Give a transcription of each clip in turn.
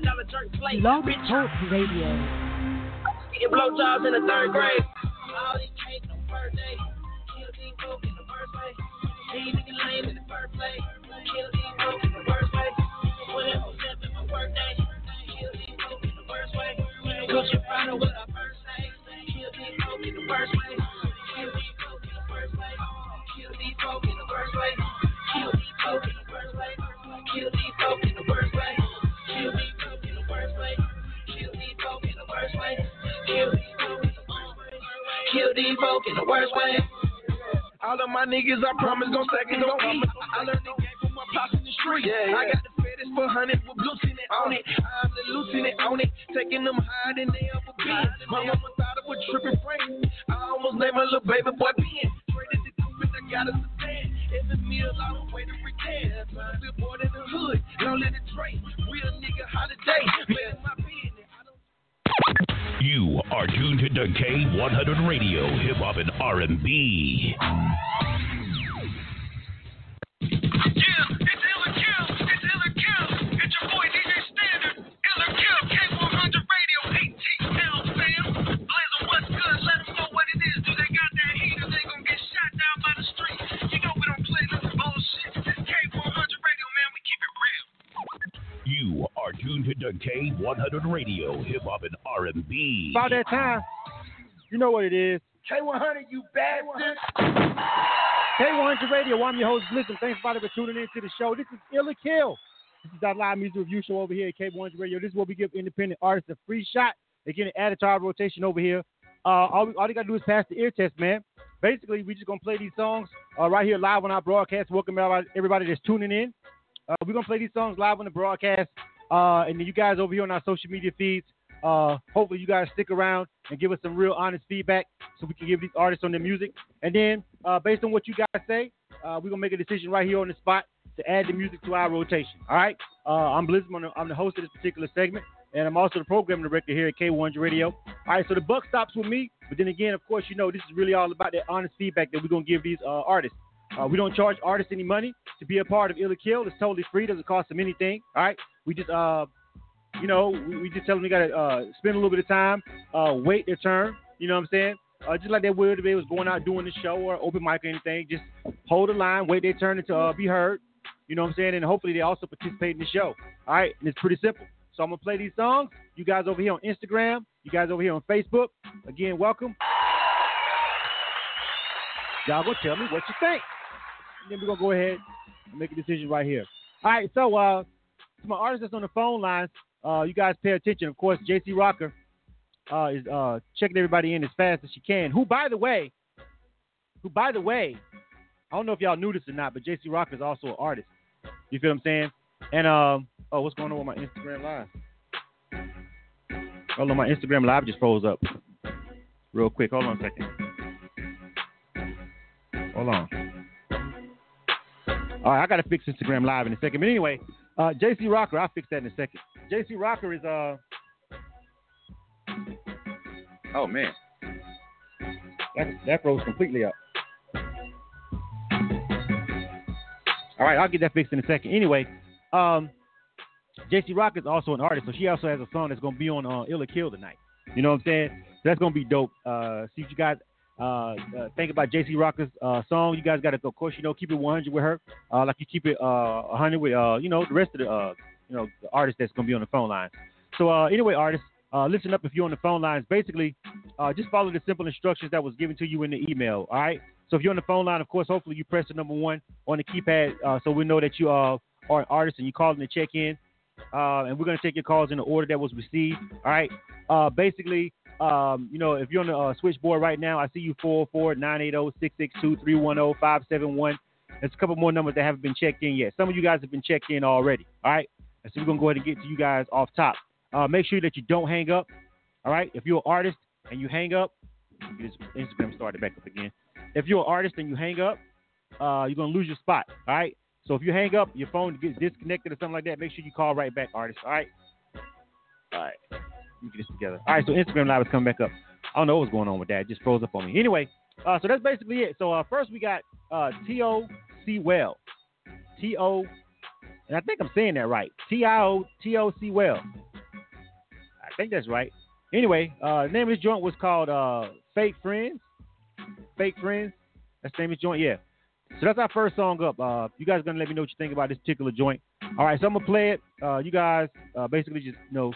million dollar jerk plate. Talk Radio. getting blowjobs in the third grade. All these cake on birthday. Kill these folk in the first place. These niggas lame in the first place. Kill these folk in the first place. 24 7 my workday. Kill these folk in the first way. Gucci Prada with our first name. These folk in the worst way. All of my niggas, I promise, gon' second, gon' eat. I learned the game from my pops in the street. yeah I got the fetish for hundred with lieutenant on it. I'm the lieutenant on it, taking them higher than they ever been. My mama thought I was tripping Frank. I almost named my little baby boy Ben. Traded the and I got a sedan. Every meal I don't wait to pretend. We're born in the hood, don't let it trade. Real nigga holiday, man, my business. You are tuned to K100 Radio, Hip Hop and R&B. You are tuned to K100 Radio, Hip Hop and R&B. About that time, you know what it is. K100, you bastard. K100 Radio. I'm your host, Blizzard. Thanks everybody for tuning in to the show. This is Ill or Kill. This is our live music review show over here at K100 Radio. This is where we give independent artists a free shot. They get added to our rotation over here. Uh, all, we, all they got to do is pass the ear test, man. Basically, we just going to play these songs uh, right here live on our broadcast. Welcome everybody, everybody that's tuning in. Uh, we're going to play these songs live on the broadcast. Uh, and then you guys over here on our social media feeds, uh, hopefully you guys stick around and give us some real honest feedback so we can give these artists on their music. And then, uh, based on what you guys say, uh, we're going to make a decision right here on the spot to add the music to our rotation. All right? Uh, I'm the, I'm the host of this particular segment. And I'm also the program director here at K100 Radio. All right, so the buck stops with me. But then again, of course, you know, this is really all about that honest feedback that we're going to give these uh, artists. Uh, we don't charge artists any money to be a part of Ill or Kill. It's totally free. Doesn't cost them anything. All right. We just, uh, you know, we, we just tell them we got to uh, spend a little bit of time, uh, wait their turn. You know what I'm saying? Uh, just like that if they was going out doing the show or open mic or anything. Just hold the line, wait their turn to uh, be heard. You know what I'm saying? And hopefully they also participate in the show. All right. And it's pretty simple. So I'm gonna play these songs. You guys over here on Instagram, you guys over here on Facebook. Again, welcome. Y'all gonna tell me what you think. And then we're gonna go ahead and make a decision right here. All right, so uh to my artists that's on the phone lines, uh, you guys pay attention. Of course, JC Rocker uh, is uh, checking everybody in as fast as she can. Who, by the way, who, by the way, I don't know if y'all knew this or not, but JC Rocker is also an artist. You feel what I'm saying? And um, oh, what's going on with my Instagram live? Hold on, my Instagram live just froze up. Real quick, hold on a second. Hold on. All right, I gotta fix Instagram live in a second. But anyway, uh, JC Rocker, I'll fix that in a second. JC Rocker is uh. Oh man, that that froze completely up. All right, I'll get that fixed in a second. Anyway, um, JC Rock is also an artist, so she also has a song that's gonna be on uh, Ill or Kill tonight. You know what I'm saying? So that's gonna be dope. Uh, see what you guys uh, uh, think about JC Rocker's uh, song. You guys got to, of course, you know, keep it 100 with her, uh, like you keep it uh, 100 with, uh, you know, the rest of the, uh, you know, the artists that's gonna be on the phone line. So uh, anyway, artists, uh, listen up if you're on the phone lines. Basically, uh, just follow the simple instructions that was given to you in the email. All right. So if you're on the phone line, of course, hopefully you press the number one on the keypad, uh, so we know that you uh, are an artist and you're calling to check in. Uh, and we're gonna take your calls in the order that was received. All right. Uh, basically, um, you know, if you're on the uh, switchboard right now, I see you 404-980-662-310-571. There's a couple more numbers that haven't been checked in yet. Some of you guys have been checked in already. All right. And so we're gonna go ahead and get to you guys off top. Uh, make sure that you don't hang up. All right. If you're an artist and you hang up, Instagram started back up again. If you're an artist and you hang up, uh, you're gonna lose your spot. All right. So if you hang up, your phone gets disconnected or something like that, make sure you call right back, artist. All right. All right. Me get this together. All right. So Instagram Live is coming back up. I don't know what's going on with that. It just froze up on me. Anyway, uh, so that's basically it. So uh, first we got uh, T.O.C. Well. T.O. And I think I'm saying that right. T-I-O T-O-C Well. I think that's right. Anyway, uh, name of this joint was called uh, Fake Friends. Fake Friends. That's the name of the joint. Yeah. So that's our first song up. Uh, you guys are gonna let me know what you think about this particular joint. All right, so I'm gonna play it. Uh, you guys uh, basically just you know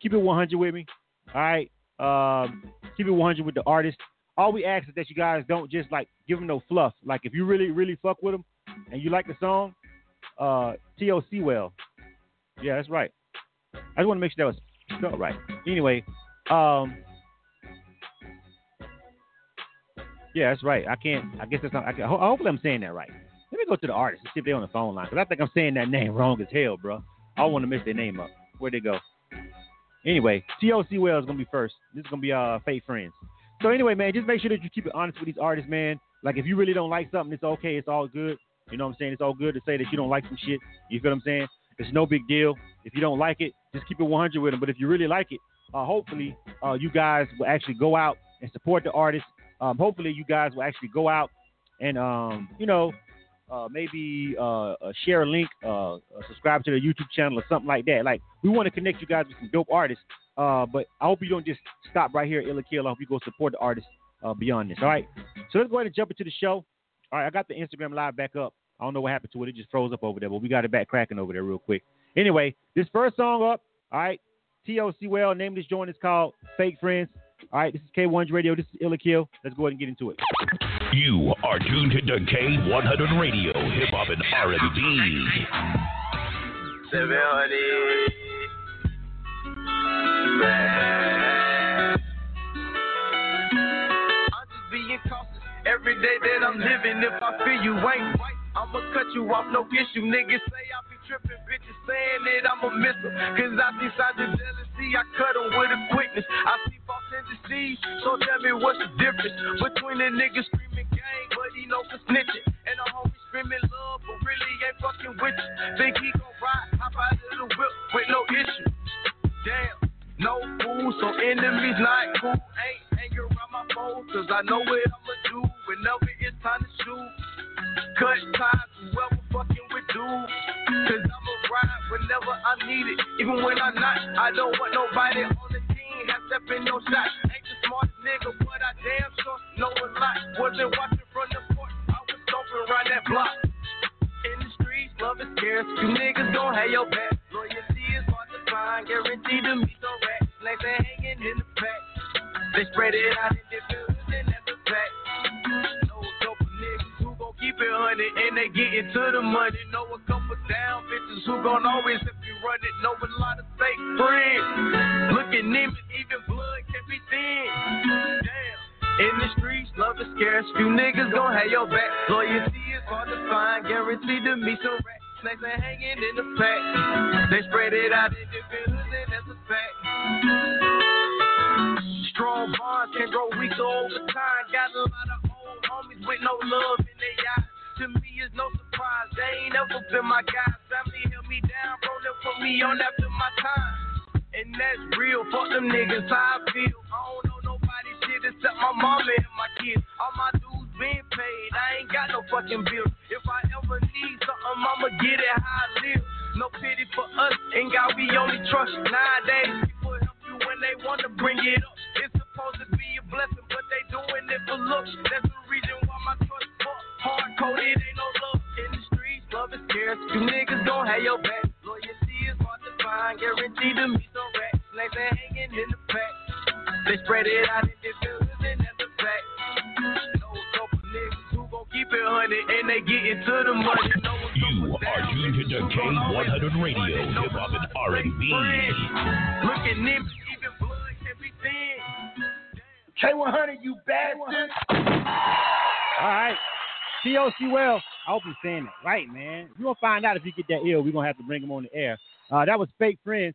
keep it 100 with me. All right, um, keep it 100 with the artist. All we ask is that you guys don't just like give them no fluff. Like if you really really fuck with them and you like the song, uh, TOC well. Yeah, that's right. I just want to make sure that was spelled right. Anyway, um, yeah, that's right. I can't. I guess that's not. I can, hopefully, I'm saying that right. Let me go to the artist and see if they're on the phone line because I think I'm saying that name wrong as hell, bro. I don't want to mess their name up. Where'd they go? Anyway, TOC Well is gonna be first. This is gonna be uh Fake Friends. So anyway, man, just make sure that you keep it honest with these artists, man. Like if you really don't like something, it's okay. It's all good. You know what I'm saying? It's all good to say that you don't like some shit. You feel what I'm saying? It's no big deal. If you don't like it, just keep it 100 with them. But if you really like it, uh, hopefully uh, you guys will actually go out and support the artist. Um, hopefully you guys will actually go out and um, you know uh, maybe uh, uh, share a link, uh, subscribe to their YouTube channel or something like that. Like we want to connect you guys with some dope artists. but I hope you don't just stop right here, Ill or Kill. I hope you go support the artists beyond this. All right. So let's go ahead and jump into the show. All right, I got the Instagram live back up. I don't know what happened to it. It just froze up over there, but we got it back cracking over there real quick. Anyway, this first song up, all right, TOC Well, name of this joint is called Fake Friends. All right, this is K100 Radio. This is Ill or Kill. Let's go ahead and get into it. You are tuned to K100 Radio, hip hop and R&B. Every day that I'm living, if I feel you ain't I'ma cut you off, no issue. Niggas say I be tripping, bitches saying that I'ma miss them. Cause I see signs of jealousy, I cut them with a quickness. What's the difference between the niggas screaming gang, but he know for snitching. And the homie screaming love, but really ain't fucking with you. Think he gon' ride, hop out of the whip with no issue. Damn, no fool, so enemies not cool. Ain't hanging around my phone, cause I know what I'ma do whenever it's time to shoot. Cut ties, whoever fucking with dudes. Cause I'ma ride whenever I need it. Even when I'm not, I don't want nobody on the team. Have step in no shot. Ain't the smartest nigga, but I damn sure know a lot. Wasn't watching from the court, I was stomping around that block. In the streets, love is scarce. You niggas gon' have your back. Loyalty is hard to find. Guaranteed to meet the rat. Snakes ain't hanging in the back. They spread it out in the hundred and they get into the money. Know a couple down bitches who gon' always if you run it. Know a lot of fake friends. Looking in even blood can be thin. Damn. In the streets, love is scarce. Few niggas gon' have your back. Loyalty is hard to find. Guaranteed to meet some rats. Snakes are hanging in the pack. They spread it out in the buildings, and that's a fact. Strong bonds can grow weaker over time. Got a lot of with no love in their eyes. To me, it's no surprise. They ain't ever been my guys. Family held me down. They put me on after my time. And that's real. Fuck them niggas, how I feel. I don't know nobody shit except my mama and my kids. All my dudes been paid. I ain't got no fucking bills. If I ever need something, I'ma get it how I live. No pity for us, and God we only trust. Nowadays, people help you when they wanna bring it up. It's supposed to be a blessing, but they doing it for looks. That's the reason why hard coded. Ain't no love in the streets. Love is scarce. You niggas gon' have your back. Loyalty is hard to find. Guaranteed to meet some rats. Snakes ain't hanging in the back. They spread it out in the buildings, and that's a fact. No dope niggas who gon' keep it honey and they get into the money. No you are tuned to K100 Radio, hip hop and R&B. Looking in, even blood can be thin. K100, you bastard. All right. TOC Well, I hope you're saying that right, man. We're going to find out if you get that ill. We're going to have to bring him on the air. Uh, that was Fake Friends.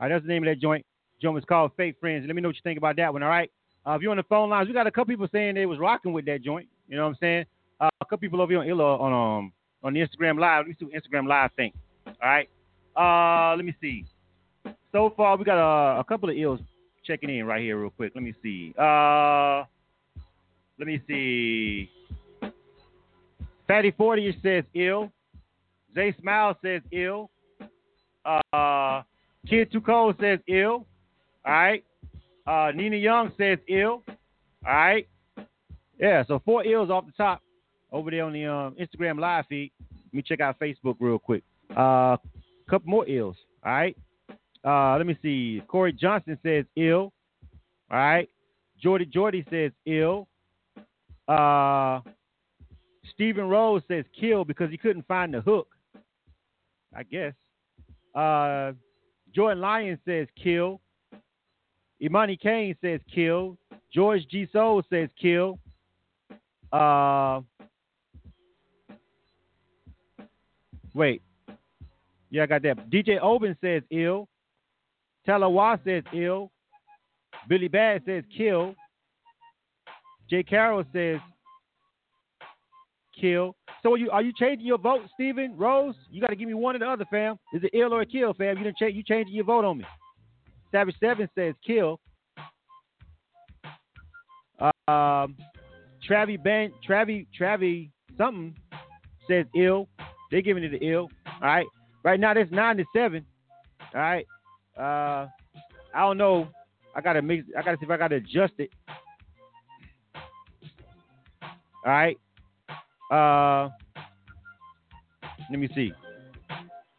All right, that's the name of that joint. Joint was called Fake Friends. Let me know what you think about that one, all right? Uh, if you're on the phone lines, we got a couple people saying they was rocking with that joint. You know what I'm saying? Uh, a couple people over here on Illa on um on the Instagram Live. Let me see what Instagram Live think. All right. Uh, let me see. So far, we got a, a couple of ills checking in right here real quick. Let me see. Uh, let me see. Fatty Forty says ill. Zay Smile says ill. Uh, Kid Too Cold says ill. All right. Uh, Nina Young says ill. All right. Yeah, so four ills off the top over there on the um, Instagram live feed. Let me check out Facebook real quick. A uh, couple more ills. All right. Uh, let me see. Corey Johnson says ill. All right. Jordy Jordy says ill. Uh, Stephen Rose says kill because he couldn't find the hook. I guess. Uh, Jordan Lyon says kill. Imani Kane says kill. George G. Soul says kill. Uh, wait. Yeah, I got that. DJ Oben says ill. Talawa says ill. Billy Bad says kill. Jay Carroll says kill. So are you are you changing your vote, Stephen Rose? You got to give me one or the other, fam. Is it ill or a kill, fam? You didn't change. You changing your vote on me. Savage Seven says kill. Um, Travi Ben, Travi, Travi, something says ill. They're giving it the ill. All right. Right now, that's nine to seven. All right. Uh, I don't know. I gotta mix. I gotta see if I gotta adjust it. All right. Uh, let me see.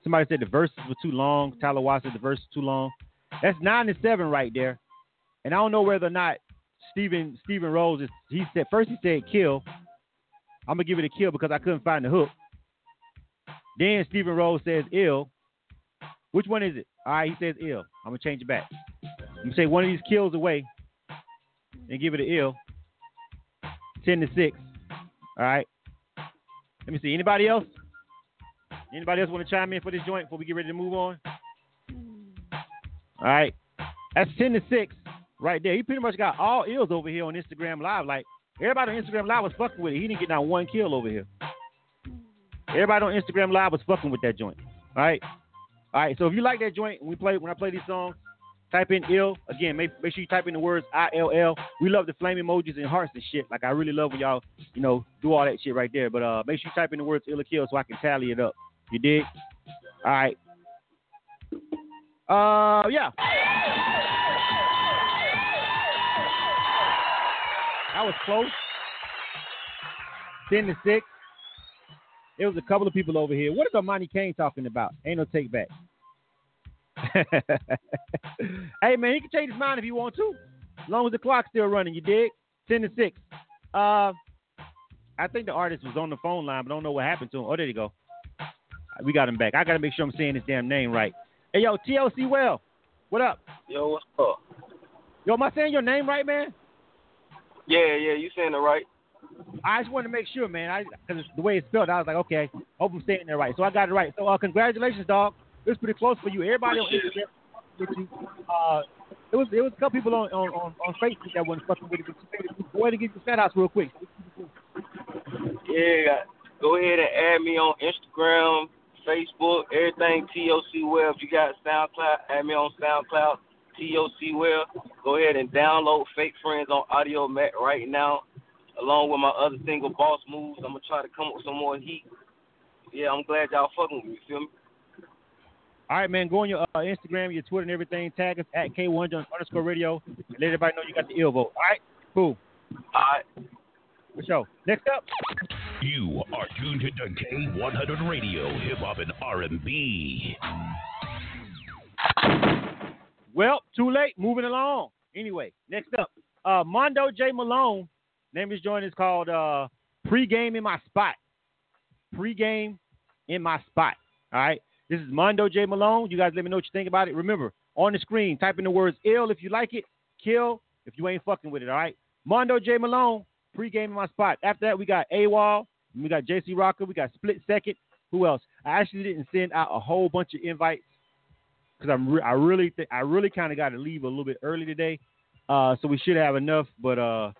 Somebody said the verses were too long. Tyler Watts said the verses too long. That's nine to seven right there. And I don't know whether or not Stephen Stephen Rose is. He said first he said kill. I'm gonna give it a kill because I couldn't find the hook. Then Stephen Rose says ill. Which one is it? All right, he says ill. I'm gonna change it back. I'm gonna say one of these kills away and give it an ill. Ten to six. All right. Let me see. Anybody else? Anybody else want to chime in for this joint before we get ready to move on? All right. That's 10 to 6 right there. He pretty much got all ills over here on Instagram Live. Like, everybody on Instagram Live was fucking with it. He didn't get not one kill over here. Everybody on Instagram Live was fucking with that joint. All right. All right. So if you like that joint, we play when I play these songs, type in ill. Again, make, make sure you type in the words I L L. We love the flame emojis and hearts and shit. Like I really love when y'all, you know, do all that shit right there. But uh make sure you type in the words ill or kill so I can tally it up. You dig? All right. Uh yeah. That was close. Ten to six. There was a couple of people over here. What is Armani Kane talking about? Ain't no take back. hey man, he can change his mind if he want to, as long as the clock's still running. You dig? Ten to six. Uh, I think the artist was on the phone line, but I don't know what happened to him. Oh, there you go. We got him back. I gotta make sure I'm saying his damn name right. Hey yo, TOC Well, what up? Yo, what's up? Yo, am I saying your name right, man? Yeah, yeah, you saying it right. I just wanted to make sure, man. I because the way it's spelled, I was like, okay, hope I'm saying it right. So I got it right. So uh, congratulations, dog. It was pretty close for you. Everybody on Instagram with you. Uh, it was it was a couple people on on, on, on Facebook that wasn't fucking with it. But go ahead and get your house real quick. Yeah, go ahead and add me on Instagram, Facebook, everything TOC Well. If you got SoundCloud, add me on SoundCloud, TOC Well. Go ahead and download Fake Friends on Audiomack right now, along with my other single, Boss Moves. I'm gonna try to come up with some more heat. Yeah, I'm glad y'all fucking with me. Feel me? All right, man. Go on your uh, Instagram, your Twitter, and everything. Tag us at K1 underscore radio. And let everybody know you got the ill vote. All right? Cool. All right. For sure. Next up. You are tuned to K100 Radio, Hip Hop and R&B. Well, too late. Moving along. Anyway, next up, uh, Mondo J Malone. Name of his joint is called uh, Pre-Game in My Spot. Pre-Game in My Spot. All right. This is Mondo J Malone. You guys let me know what you think about it. Remember, on the screen, type in the words ill if you like it, kill if you ain't fucking with it. All right. Mondo J Malone, pre-game in my spot. After that, we got AWOL. We got JC Rocker. We got Split Second. Who else? I actually didn't send out a whole bunch of invites because I'm re- I really th- I really kind of got to leave a little bit early today. Uh, so we should have enough, but uh,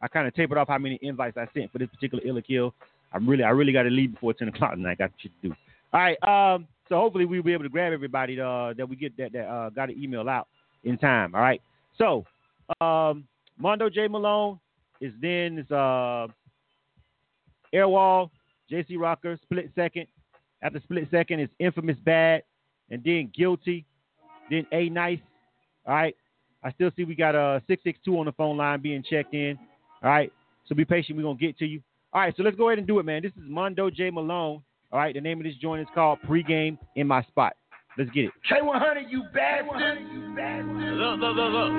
I kind of tapered off how many invites I sent for this particular Ill or Kill. I'm really I really got to leave before 10 o'clock tonight. I got shit to do. All right. Um, so hopefully we'll be able to grab everybody uh, that we get that that uh, got an email out in time. All right. So um, Mondo J Malone is then is uh, AWOL, JC Rocker, Split Second. After Split Second is Infamous Bad, and then Guilty, then A Nice, All right. I still see we got a uh, 662 on the phone line being checked in. All right. So be patient. We're to get to you. All right. So let's go ahead and do it, man. This is Mondo J. Malone. All right. The name of this joint is called Pregame in My Spot. Let's get it. K100, you bastard. Look, look, look, look.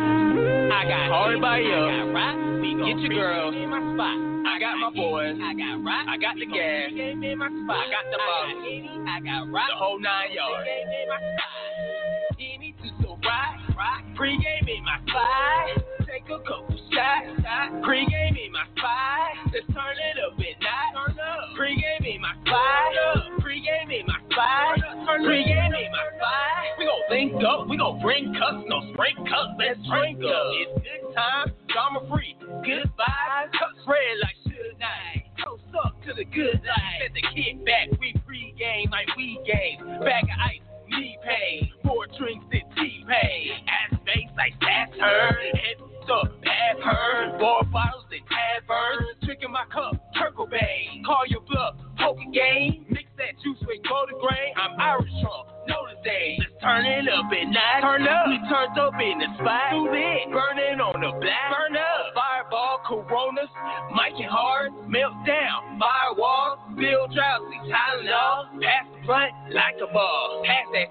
I got everybody up. I got rock. Get your girls. In my spot. I got my boys. I got rock. I got the gas. In my spot. I got the bottles. I got rock. The whole nine yards. In my spot. Any to so rock, rock. Pre-game in my spot. Take a couple shots. Pre-game in my spot. Let's turn it up at night. Pre-game in my spot. Pre-game in my spot. Pre-game in my spot. We gon' link up. We gon' bring cups. No spring cups. Let's drink up. It's good time. Drama free. Good vibes. Cups red like Suge Knight. Toast up to the good life. Let the kid back. We pre-game like we game. Bag of ice. Knee pain. More drinks than T-Pain. Ass face like Saturn. Head up. More bottles than taverns. Drinking my cup. Turkle Bay. Call your bluff. Poker game. Mix that juice with golden grain. I'm Irish Trump. Notice day. Let's turn it up at night. Turn up. We turned up in the spot. Too lit. Burning on the black. Burn up. Fireball, Coronas. Mike and Hard. Meltdown. Firewall. Bill drowsy. Tylenol. Pass the blunt like a ball. Pass that.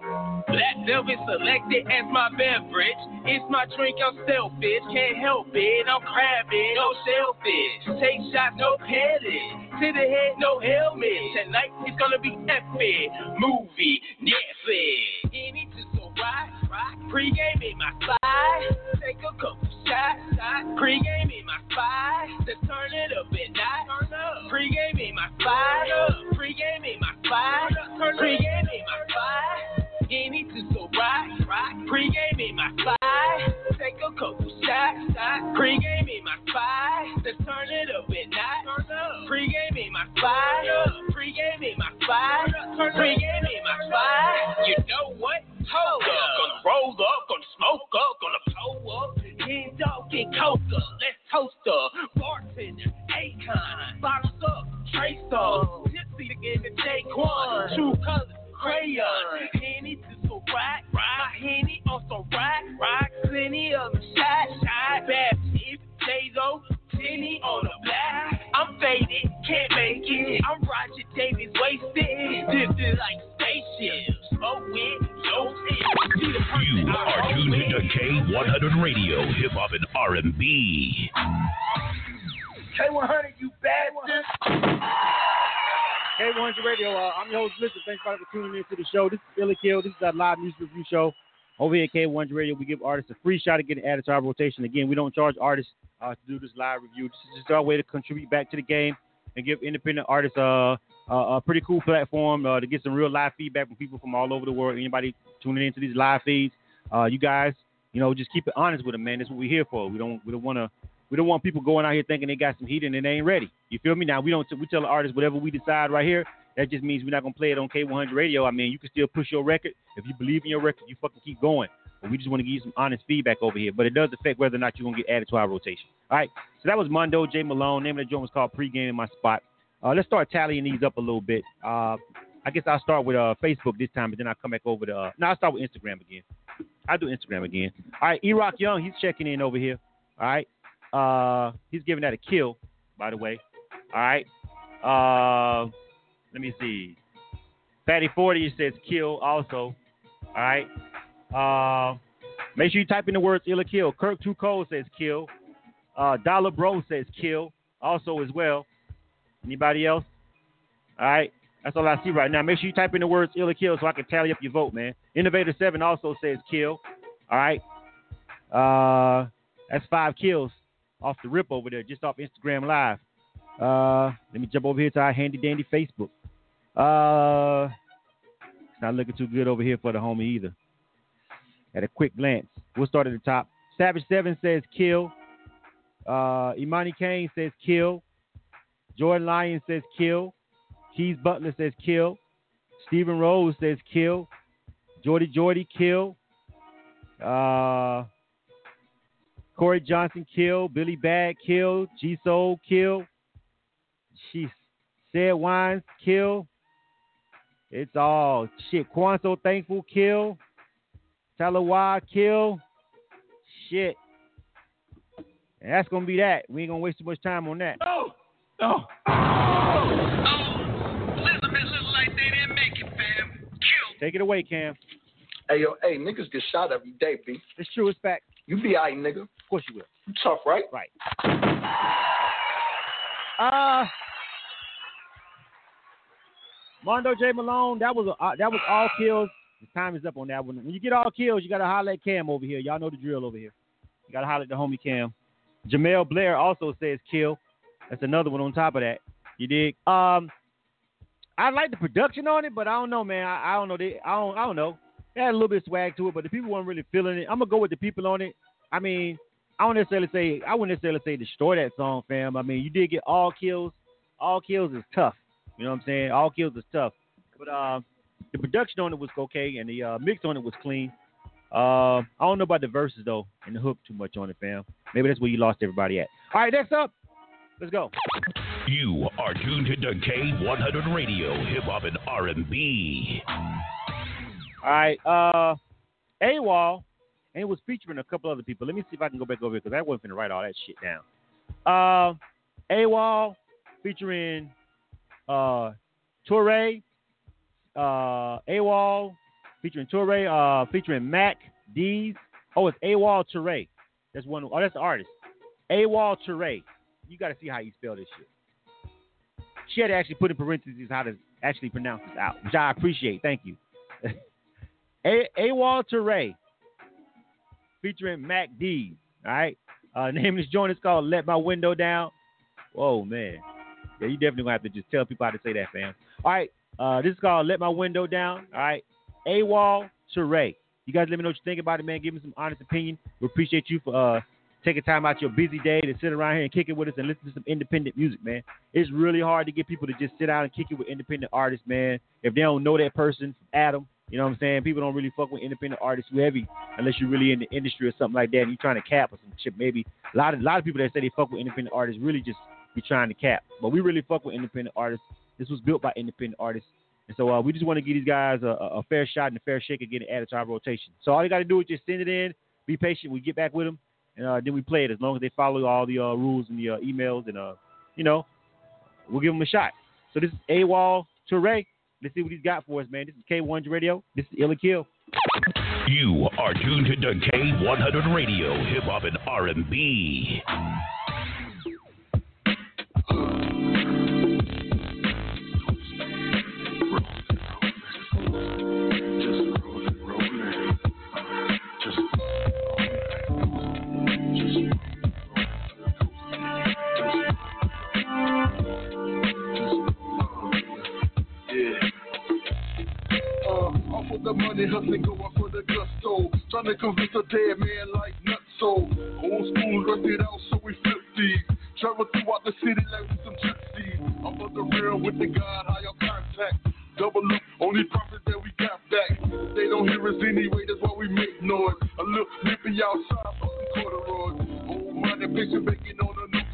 Black velvet selected as my beverage. It's my drink. I'm selfish. Can't help it. I'm crabbing. No shellfish. Take shots. No petting. To the head. No helmet. Tonight it's gonna be epic. Movie. Netflix. Any to so rock, rock. Pre-game in my spot. Take a couple shots. Pre-game in my spot. Let's turn it up at night. Pre-game in my spot. Pre-game in my spot. Pre-game in my Any to so rock, rock. Pre-game in my spot. Take a couple shots. Pre-game in my spot. Let's turn it up at night. Pre-game in my spot. Pre-game in my spot. Pre-game in my spot. You know what? Hold up. Gonna roll up, gonna smoke up, gonna blow up. Hen dog and coca. Let's toast up. Bartender, Akon. Bottles up, Trace up. Tipsy to Jaquan. True colors, crayon. Henny to so rock, rock. Henny on some rock, rock. Plenty of them shot, shot. Bad tip, J-Lo. On the black. I'm faded, can't make it. I'm Roger Davis wasted. This is like spaceships. Oh, it, yo, it. See the person You are tuned into K100 Radio, Hip Hop and R&B. K100, you bastard. K100 Radio. Uh, I'm your host, Listen. Thanks for tuning in to the show. This is Ill or Kill. This is our live music review show. Over here at K100 Radio, we give artists a free shot at getting added to our rotation. Again, we don't charge artists uh, to do this live review. This is just our way to contribute back to the game and give independent artists uh, a, a pretty cool platform uh, to get some real live feedback from people from all over the world. Anybody tuning into these live feeds, uh, you guys, you know, just keep it honest with them, man. That's what we're here for. We don't we don't want to we don't want people going out here thinking they got some heat and they ain't ready. You feel me? Now we don't we tell the artists whatever we decide right here. That just means we're not gonna play it on K100 Radio. I mean, you can still push your record if you believe in your record. You fucking keep going. But we just want to give you some honest feedback over here. But it does affect whether or not you're gonna get added to our rotation. All right. So that was Mondo J Malone. Name of the joint was called Pregame in My Spot. Uh, let's start tallying these up a little bit. Uh, I guess I'll start with uh, Facebook this time, but then I'll come back over to. Uh, no, I'll start with Instagram again. I'll do Instagram again. All right, E Rock Young, he's checking in over here. All right. Uh, he's giving that a kill, by the way. All right. Uh, let me see. Fatty 40 says kill also. All right. Uh, make sure you type in the words ill or kill. Kirk Too Cold says kill. Uh, Dollar Bro says kill also as well. Anybody else? All right. That's all I see right now. Make sure you type in the words ill or kill so I can tally up your vote, man. Innovator 7 also says kill. All right. Uh, that's five kills off the rip over there, just off Instagram Live. Uh, let me jump over here to our handy dandy Facebook. Uh, it's not looking too good over here for the homie either. At a quick glance, we'll start at the top. Savage Seven says kill. Uh, Imani Kane says kill. Jordan Lyon says kill. Keys Butler says kill. Stephen Rose says kill. Jordy Jordy kill. Uh, Corey Johnson kill. Billy Bag kill. G Soul kill. She said Wines kill. It's all shit. Quan so thankful kill. Talawa kill. shit. And that's gonna be that. We ain't gonna waste too much time on that. No, no. Take it away, Cam. Hey yo, hey, niggas get shot every day, B. It's true. It's fact. You be alright, nigga. Of course you will. You tough, right? Right. Uh Mondo J Malone, that was a, uh, that was all kills. The time is up on that one. When you get all kills, you gotta holler at Cam over here. Y'all know the drill over here. You gotta holler at the homie Cam. Jamel Blair also says kill. That's another one on top of that. You dig? Um, I like the production on it, but I don't know, man. I, I don't know. They, I don't. I don't know. It had a little bit of swag to it, but the people weren't really feeling it. I'm gonna go with the people on it. I mean, I don't necessarily say I wouldn't necessarily say destroy that song, fam. I mean, you did get all kills. All kills is tough. You know what I'm saying? All kills is tough. But uh, the production on it was okay, and the uh, mix on it was clean. Uh, I don't know about the verses though, and the hook too much on it, fam. Maybe that's where you lost everybody at. All right, next up, let's go. You are tuned to K100 Radio, Hip Hop and R&B. All right, uh, AWOL, and it was featuring a couple other people. Let me see if I can go back over here because I wasn't gonna write all that shit down. Uh, AWOL featuring uh, Toure, uh, AWOL featuring Toure, uh, featuring Mac D's. Oh, it's AWOL Toure. That's one. Oh, that's the artist. AWOL Toure. You got to see how you spell this shit. She had to actually put in parentheses how to actually pronounce this out, which I appreciate. Thank you. A- AWOL Toure featuring Mac D. All right. Uh, name of this joint is called Let My Window Down. Whoa, man. Yeah, you definitely gonna have to just tell people how to say that, fam. All right, uh, this is called "Let My Window Down." All right, AWOL Toure. You guys, let me know what you think about it, man. Give me some honest opinion. We appreciate you for uh, taking time out your busy day to sit around here and kick it with us and listen to some independent music, man. It's really hard to get people to just sit down and kick it with independent artists, man. If they don't know that person, Adam, you know what I'm saying? People don't really fuck with independent artists too heavy unless you're really in the industry or something like that and you're trying to cap or some shit. Maybe a lot of a lot of people that say they fuck with independent artists really just be trying to cap. But we really fuck with independent artists. This was built by independent artists. And so uh, we just want to give these guys a, a, fair shot and a fair shake of getting added to our rotation. So all you got to do is just send it in, be patient. We get back with them, and uh, then we play it as long as they follow all the uh, rules and the uh, emails, and uh, you know, we'll give them a shot. So this is AWOL Toure. Let's see what he's got for us, man. This is K100 Radio. This is Ill or Kill. You are tuned to K100 Radio, Hip Hop and R&B. The money, hustling, going for the gusto. Trying to convince a dead man like Nutso. Old school, rusted out, so we flip these. Travel throughout the city like we some gypsies. I'm on the real with the God, high on contact. Double loop, only profit that we got back. They don't hear us anyway, that's why we make noise. A little nippy outside, fucking corduroys. Old money, bitch, baking on a new day.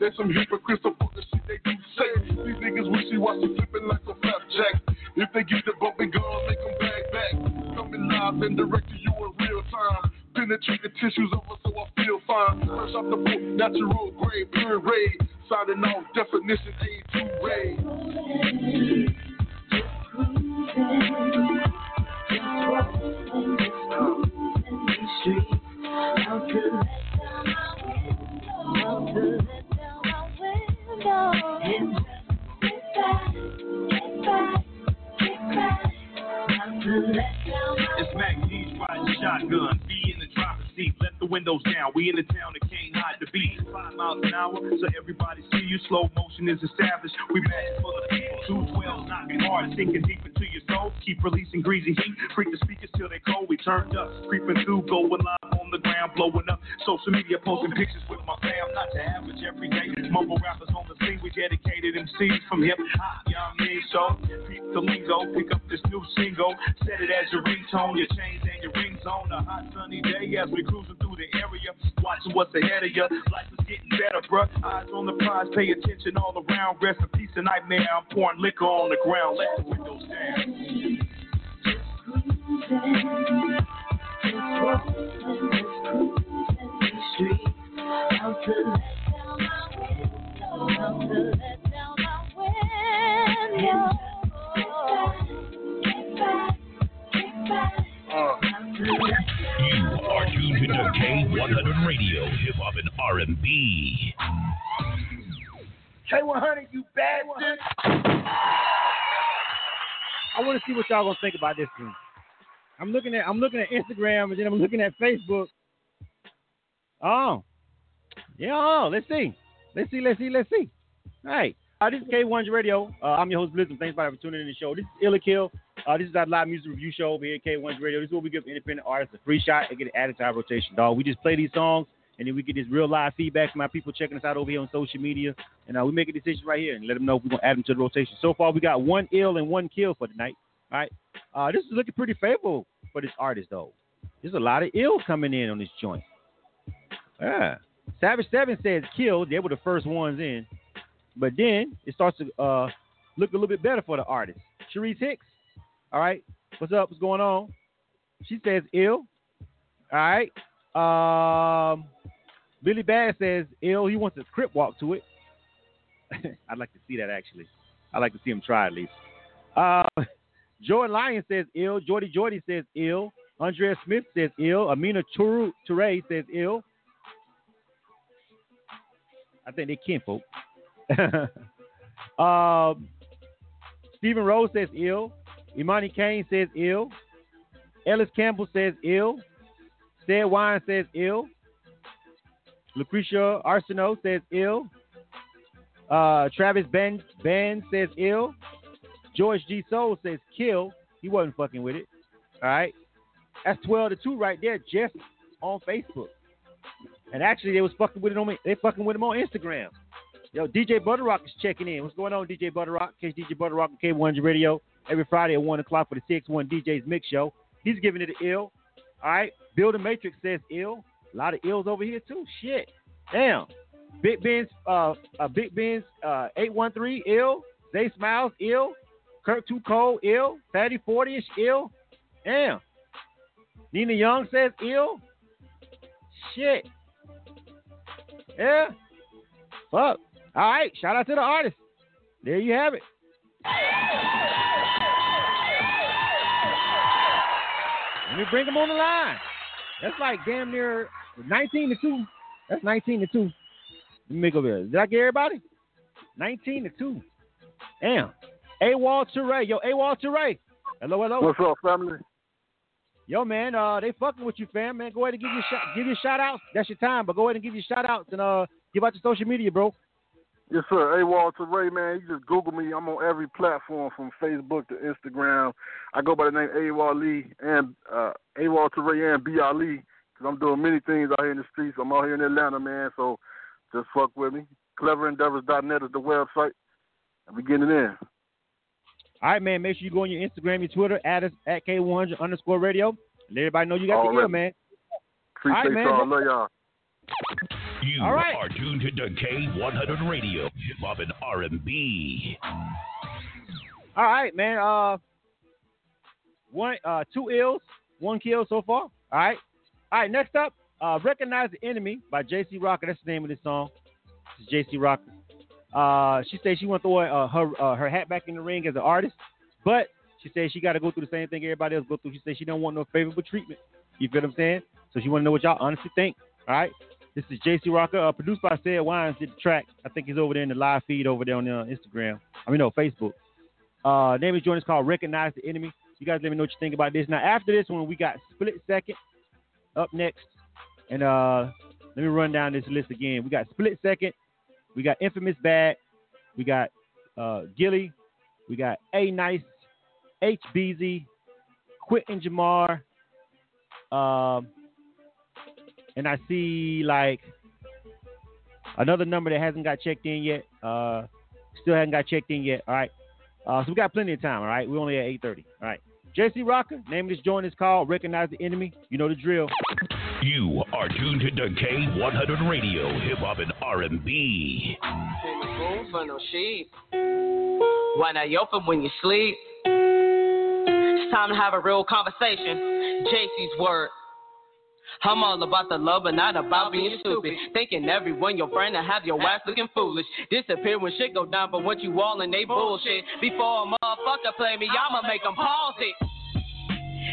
There's some the shit they do say. These niggas wishy-washy flipping like a flapjack. If they get the bumping gun, make them bag back. Coming live and direct to you in real time. Penetrate the tissues over so I feel fine. Fresh off the book, natural grade, pure ray. Signing off definition A2 ray. It's Mac D's riding shotgun. Be in the driver's seat. Let the windows down. We in the town that can't hide the beat. Five miles an hour, so everybody see you. Slow motion is established. We match for the people. Two twelves knocking hard, sinking deep into your soul. Keep releasing greasy heat. Freak the speakers till they cold. We turned up, creeping through, going live on the ground, blowing up. Social media posting pictures with my fam. Not the average everyday. Mumble rappers on the scene. We dedicated MCs from hip hop. Young me so. Peep the lingo. Pick up this new single. Set it as your ringtone. Your chains and your rings on a hot sunny day as we cruising through the area. Watching what's ahead of you. Life is getting better, bruh. Eyes on the prize. Pay attention all around. Rest in peace and nightmare. I'm pouring liquor on the ground. Let the windows down. You are tuned to K100 Radio Hip Hop and R&B. K100, you bastards! I want to see what y'all gonna think about this one. I'm looking at I'm looking at Instagram and then I'm looking at Facebook. Oh, yeah. Oh, let's see. Let's see. Let's see. Let's see. All right. Uh, this is K100 Radio. Uh, I'm your host, Blizzard. Thanks for tuning in the show. This is Ill or Kill. Uh, this is our live music review show over here at K100 Radio. This is where we give independent artists a free shot and get it added to our rotation, dog. We just play these songs and then we get this real live feedback from our people checking us out over here on social media. And uh, we make a decision right here and let them know if we're going to add them to the rotation. So far, we got one ill and one kill for tonight. All right. Uh, this is looking pretty favorable for this artist, though. There's a lot of ill coming in on this joint. Yeah. Savage 7 says killed. They were the first ones in. But then it starts to uh, look a little bit better for the artist. Sharice Hicks. All right. What's up? What's going on? She says ill. All right. Um, Billy Bass says ill. He wants a crip walk to it. I'd like to see that actually. I'd like to see him try at least. Uh, Jordan Lyon says ill. Jordy Jordy says ill. Andrea Smith says ill. Amina Toure, Toure says ill. I think they kinfolk. um, Stephen Rose says ill. Imani Kane says ill. Ellis Campbell says ill. Sted Wine says ill. Lucretia Arsenault says ill. Uh, Travis Ben Ben says ill. George G. Soul says kill. He wasn't fucking with it. All right. That's 12 to 2 right there, just on Facebook. And actually, they was fucking with it on me. they fucking with him on Instagram. Yo, DJ Butterrock is checking in. What's going on, DJ Butterrock? Catch DJ Butterrock on K100 Radio every Friday at 1 o'clock for the 6 1 DJ's Mix Show. He's giving it an ill. All right. The Matrix says ill. A lot of ills over here, too. Shit. Damn. Big Ben's, uh, uh Big Ben's, uh, 813 ill. Zay Smiles ill. Kirk Too Cold ill. Fatty 40 ish ill. Damn. Nina Young says ill. Shit. Yeah. Fuck. All right, shout out to the artist. There you have it. Let me bring him on the line. That's like damn near 19 to 2. That's 19 to 2. Let me make over here. Did I get everybody? 19 to 2. Damn. A Wall Ray. Yo, A Wall Ray. Hello, hello. What's up, family? Yo, man, uh, they fucking with you, fam, man. Go ahead and give you shout, give you shout outs. That's your time, but go ahead and give you shout outs and uh give out your social media, bro. Yes, sir. A Walter Ray, man. You just Google me. I'm on every platform from Facebook to Instagram. I go by the name A Wall Lee and uh, A Walter Ray and B Ali because I'm doing many things out here in the streets. I'm out here in Atlanta, man. So just fuck with me. CleverEndeavors.net is the website. And we getting in. All right, man. Make sure you go on your Instagram, your Twitter, at us at K100 underscore radio. Let everybody know you got All the right. ear, man. Appreciate All right, man. y'all. Love y'all. You All right. are tuned to K100 Radio, Hip Hop and R&B. All right, man. Uh, one, uh, two ills, one kill so far. All right. All right. Next up, uh, "Recognize the Enemy" by J.C. Rocker. That's the name of this song. This is J.C. Rocker. Uh, she said she want to throw uh, her uh, her hat back in the ring as an artist, but she said she got to go through the same thing everybody else go through. She said she don't want no favorable treatment. You feel what I'm saying? So she want to know what y'all honestly think. All right. This is JC Rocker, uh, produced by Said Wines. Did the track. I think he's over there in the live feed over there on uh, Instagram. I mean, no, Facebook. Uh, name is joint is called Recognize the Enemy. You guys let me know what you think about this. Now, after this one, we got Split Second up next. And uh, let me run down this list again. We got Split Second. We got Infamous Bad. We got uh, Gilly. We got A Nice, H Beezy, Quentin Jamar. Um, and I see like another number that hasn't got checked in yet. Uh, still hasn't got checked in yet. All right. Uh, so we got plenty of time. All right. We're only at 8:30. All right. JC Rocker. Name of this joint is called "Recognize the Enemy." You know the drill. You are tuned to K100 Radio, Hip Hop and R&B. room for no sheep. Why not yopen when you sleep? It's time to have a real conversation. JC's word. I'm all about the love and not about being stupid. Thinking everyone your friend and have your ass looking foolish. Disappear when shit go down, but once you all in they bullshit. Before a motherfucker play me, I'ma make them pause it.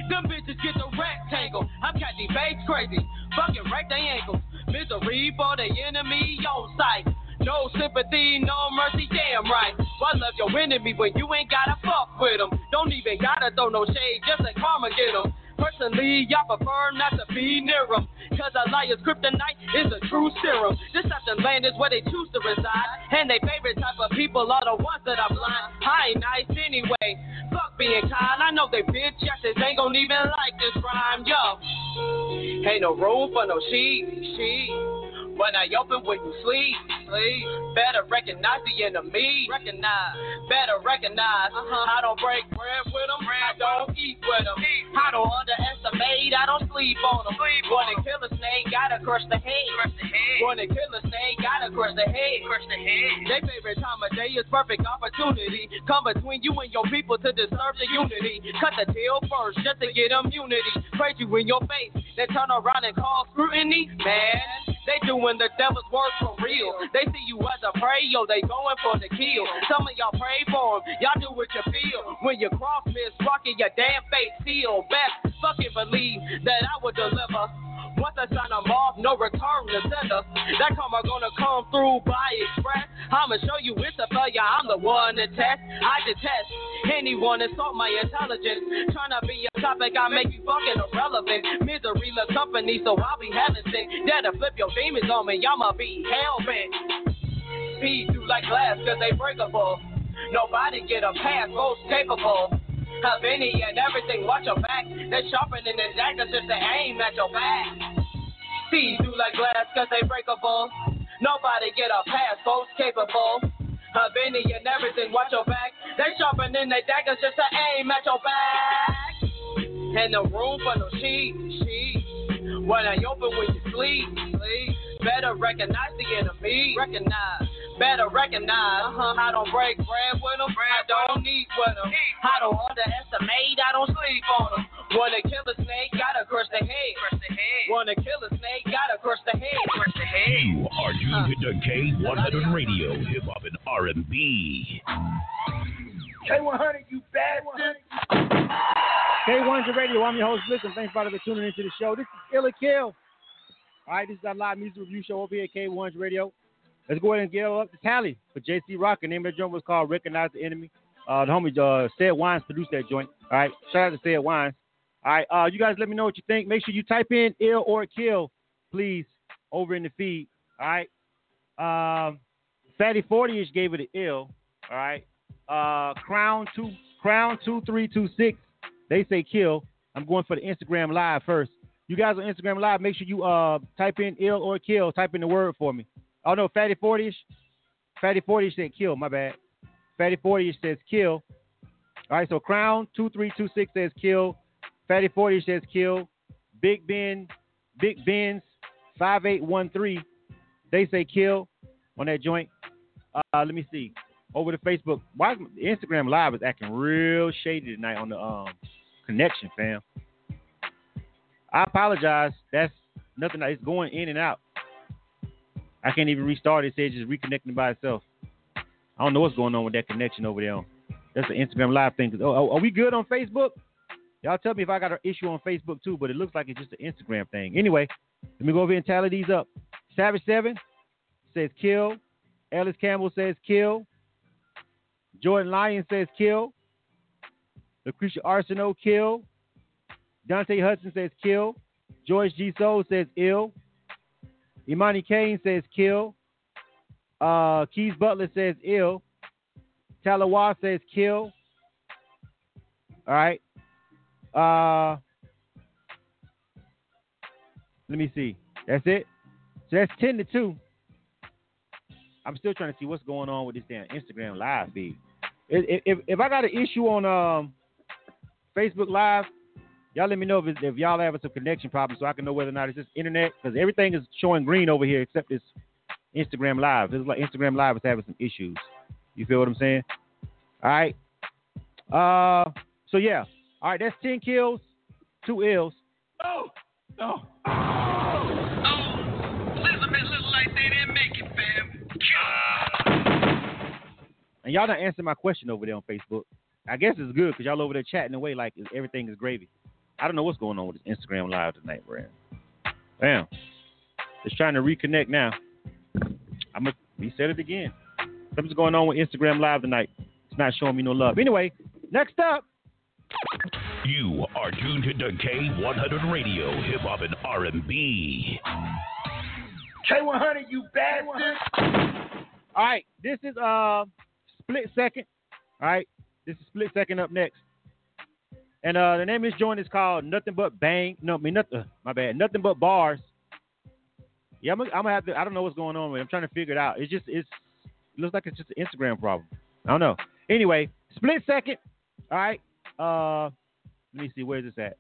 Them bitches get the rectangle. I'm catching face crazy. Fucking wreck their ankles. Misery for the enemy on sight. No sympathy, no mercy, damn right. Why love your enemy when you ain't gotta fuck with them? Don't even gotta throw no shade, just let karma get them. Personally, I prefer not to be near them. Cause a liar's kryptonite is a true serum. This the land is where they choose to reside. And they favorite type of people are the ones that are blind. I ain't nice anyway. Fuck being kind. I know they bitch asses ain't gon' even like this rhyme, yo. Ain't no room for no she, she. When I open when you sleep, sleep. Better recognize the enemy. Recognize. Better recognize. Uh-huh. I don't break bread with them. I don't eat with them. I don't underestimate. I don't sleep on them. Wanna kill a snake, gotta crush the head. Crush the head. Wanna kill a snake, gotta crush the head. Crush the head. Their favorite time of day is perfect opportunity. Come between you and your people to disturb the unity. Cut the deal first just to get immunity. Praise you in your face, then turn around and call scrutiny. Man, they doing the devil's work for real. They see you as a prey, yo, they going for the kill. Some of y'all pray for them, y'all do what you feel. When you cross miss, rocking your damn face seal. Best fucking believe that I will deliver. Once I sign them off, no return to sender. One test. I detest anyone insult my intelligence. Trying to be a topic, I make you fucking irrelevant. Misery love company, so I'll be having sick. Dare to flip your demons on me, I'ma be hell bent. Speed through like glass, cause they breakable. Nobody get a pass, most capable of any and everything. Watch your back. They're sharpening the daggers just to aim at your back. See through like glass cause they breakable. Nobody get a pass, folks capable any and everything. Watch your back. They sharpening their daggers just to aim at your back. In the room for no sheet, sheet. When I open when you sleep, sleep. Better recognize the enemy. Recognize. Better recognize. Uh-huh. I don't break bread with them. I don't eat with them. I don't underestimate. I don't sleep on them. Wanna kill a snake, gotta crush the head. Crush the head. Wanna kill a snake, gotta crush the head. Crush the head. You are tuned to K100 Radio, Hip Hop and R&B. K100, you bad one. K100 Radio. I'm your host, Listen. Thanks for tuning into the show. This is Ill or Kill. All right, this is our live music review show over here at K100 Radio. Let's go ahead and get up the tally for JC Rock. The name of the joint was called Recognize the Enemy. Uh, the homie uh, Said Wines produced that joint. All right, shout out to Said Wines. All right, uh, you guys let me know what you think. Make sure you type in ill or kill, please, over in the feed. All right. Um, Fatty 40 ish gave it an ill. All right. Uh, Crown two Crown two three two six. They say kill. I'm going for the Instagram live first. You guys on Instagram live, make sure you uh type in ill or kill. Type in the word for me. Oh no, Fatty 40 ish. Fatty 40 ish said kill. My bad. Fatty 40 ish says kill. All right. So Crown two three two six says kill. Fatty 40 says kill. Big Ben, Big Ben's 5813. They say kill on that joint. Uh, let me see. Over the Facebook. Why Instagram Live is acting real shady tonight on the um connection, fam. I apologize. That's nothing. It's going in and out. I can't even restart it. It says just reconnecting by itself. I don't know what's going on with that connection over there. That's the Instagram Live thing. Oh, are we good on Facebook? Y'all tell me if I got an issue on Facebook too, but it looks like it's just an Instagram thing. Anyway, let me go over and tally these up. Savage Seven says kill. Ellis Campbell says kill. Jordan Lyon says kill. Lucretia Arsenault kill. Dante Hudson says kill. George G. Soul says ill. Imani Kane says kill. Uh, Keys Butler says ill. Talawa says kill. All right. Uh, let me see. That's it. So that's ten to two. I'm still trying to see what's going on with this damn Instagram live feed. If, if, if I got an issue on um, Facebook Live, y'all let me know if, if y'all having some connection problems so I can know whether or not it's just internet because everything is showing green over here except this Instagram Live. It's like Instagram Live is having some issues. You feel what I'm saying? All right. Uh, so yeah. All right, that's ten kills, two ills. Oh, no. Oh, Elizabeth look like they didn't make it, fam. And y'all not answering my question over there on Facebook. I guess it's good because y'all over there chatting away like everything is gravy. I don't know what's going on with this Instagram Live tonight, Brad. Damn. It's trying to reconnect now. I'm gonna reset it again. Something's going on with Instagram Live tonight. It's not showing me no love. Anyway, next up. You are tuned to K100 Radio, Hip Hop and R&B. K100, you bastard. All right, this is uh split second. All right, this is split second up next. And uh the name of this joint is called Nothing But Bang. No, I mean nothing. My bad. Nothing but bars. Yeah, I'm, gonna- I'm gonna have to. I don't know what's going on with it. I'm trying to figure it out. It's just it's it looks like it's just an Instagram problem. I don't know. Anyway, split second. All right. Uh, let me see. Where's this at?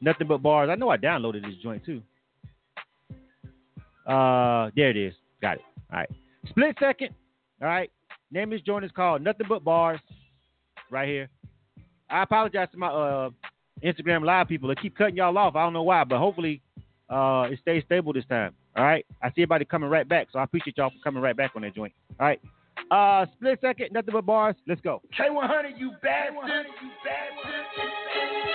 Nothing but bars. I know I downloaded this joint too. Uh, there it is. Got it. All right. Split second. All right. Name of this joint is called Nothing But Bars. Right here. I apologize to my uh Instagram live people. I keep cutting y'all off. I don't know why, but hopefully uh it stays stable this time. All right. I see everybody coming right back, so I appreciate y'all for coming right back on that joint. All right. Uh, split second, nothing but bars. Let's go. K100, you bastard. You bastard.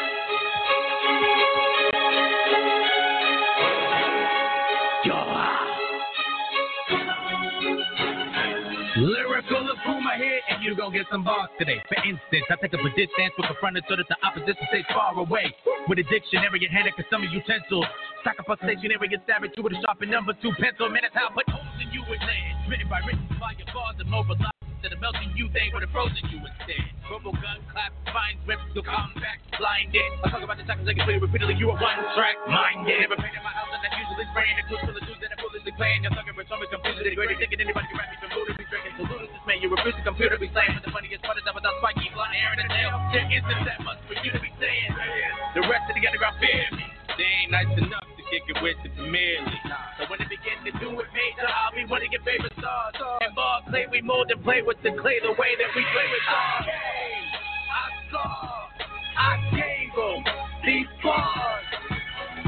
Puma here, and you gon' get some bars today. For instance, I take up a distance with confronted so that the opposition stays far away. With a dictionary in hand and some utensils. Stock up a stationary and it you with a sharpened number two pencil. Man, that's how I put holes in you with land. Written by written by your bars and mobilized. Instead of melting you, they would have frozen you instead. Robo gun clap, fine whip, still come back, blinded. I talk about the times I can play repeatedly, you are one track minded. Never painted my house and I usually spraying the clues for the dudes that are foolishly playing. You're talking for confused with the greatest thinking anybody can rap me from voodoo, be drinking polluted this man. You refuse to compute or be slaying, but the funniest part is that without spiky blonde hair and a tail. There isn't that much for you to be saying. The rest of the underground fear me. They ain't nice enough to kick it with the Premier. So when they begin to do it major, I'll be one of your favorite stars. And ball clay, we mold and play with the clay the way that we play with stars. I saw, I gave them these bars.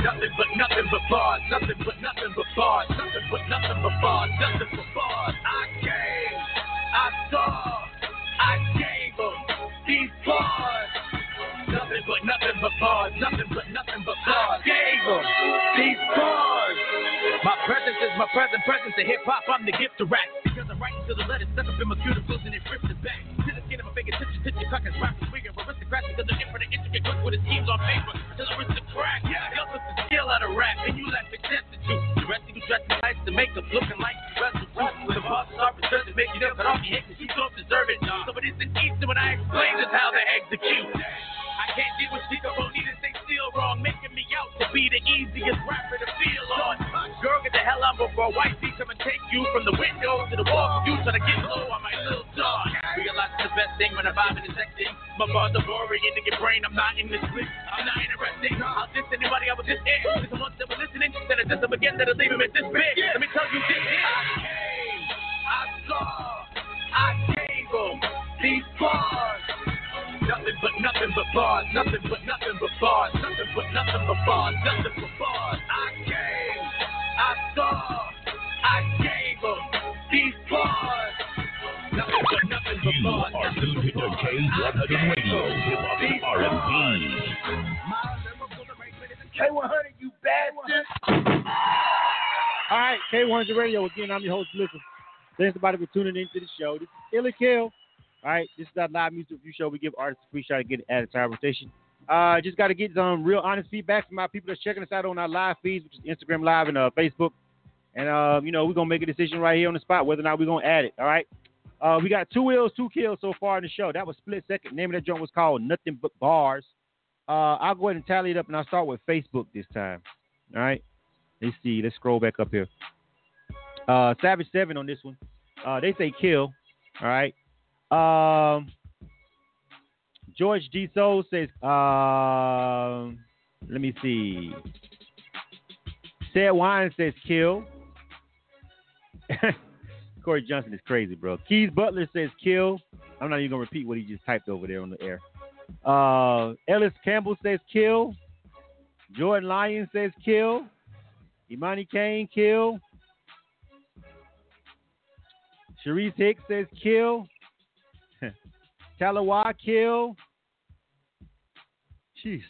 Nothing but nothing but bars, nothing but nothing but bars, nothing but nothing but bars, nothing but bars. I came, I saw, I gave them these bars. Nothing but nothing but bars, nothing but nothing but bars. I gave them these bars. My presence is my present presence to hip hop. I'm the gift to rap because I'm writing to the letters stuck up in my cuticles and it rips it back to the skin of my fingertips. Titch your crackers, rappers, swinging, aristocrats because they're in for the intricate quick with his teams on paper until I rip the crack. Yeah, y'all took the skill out of rap and you left it destitute. The rest of you dressing nice to make up looking like you wrestle too. With the bosses are preserved to make you up, but off your head 'cause you don't deserve it. So it isn't easy when I explain just how they execute. I can't deal with need to stay still wrong, making me out to be the easiest rapper to feel on. Girl, get the hell out before white feet come and take you from the window to the wall. You try to get low on my little dog. Realize it's the best thing when I'm vibing and sexting. My are boring in your brain. I'm not in this split. I'm not interesting. I'll diss anybody I was just in. If the ones that were listening, then I diss them again, that'll leave them at this big. Let me right, K100 Radio again. I'm your host, Listen. Thanks everybody for tuning into the show. This is Ill or Kill. All right, this is our live music review show. We give artists a free shot to get added to our rotation. Uh, just got to get some real honest feedback from our people that's checking us out on our live feeds, which is Instagram Live and uh, Facebook. And uh, you know, we're gonna make a decision right here on the spot whether or not we're gonna add it. All right. Uh, we got two wheels, two kills so far in the show. That was split second. Name of that joint was called Nothing But Bars. Uh, I'll go ahead and tally it up, and I'll start with Facebook this time. All right. Let's see. Let's scroll back up here. Uh, Savage Seven on this one. Uh, they say kill. All right. Um, George G Soul says. Um, let me see. Sad Wine says kill. Corey Johnson is crazy, bro. Keys Butler says kill. I'm not even gonna repeat what he just typed over there on the air. Uh, Ellis Campbell says kill. Jordan Lyon says kill. Imani Kane kill. Sharice Hicks says kill. Talawa kill. Jeez.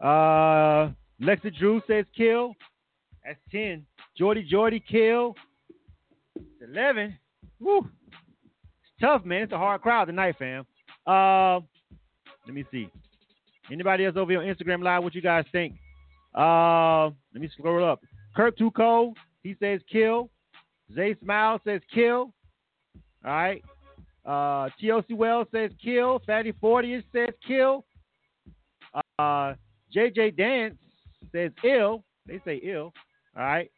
Uh, Lexa Drew says kill. That's 10. Jordy Jordy kill. It's 11. Woo. It's tough, man. It's a hard crowd tonight, fam. Uh, let me see. Anybody else over here on Instagram Live? What you guys think? Uh, let me scroll up. Too Cold. He says kill. Zay Smile says kill. All right. Uh, TOC Wells says kill. Fatty 40 says kill. Uh, JJ Dance says ill. They say ill. All right.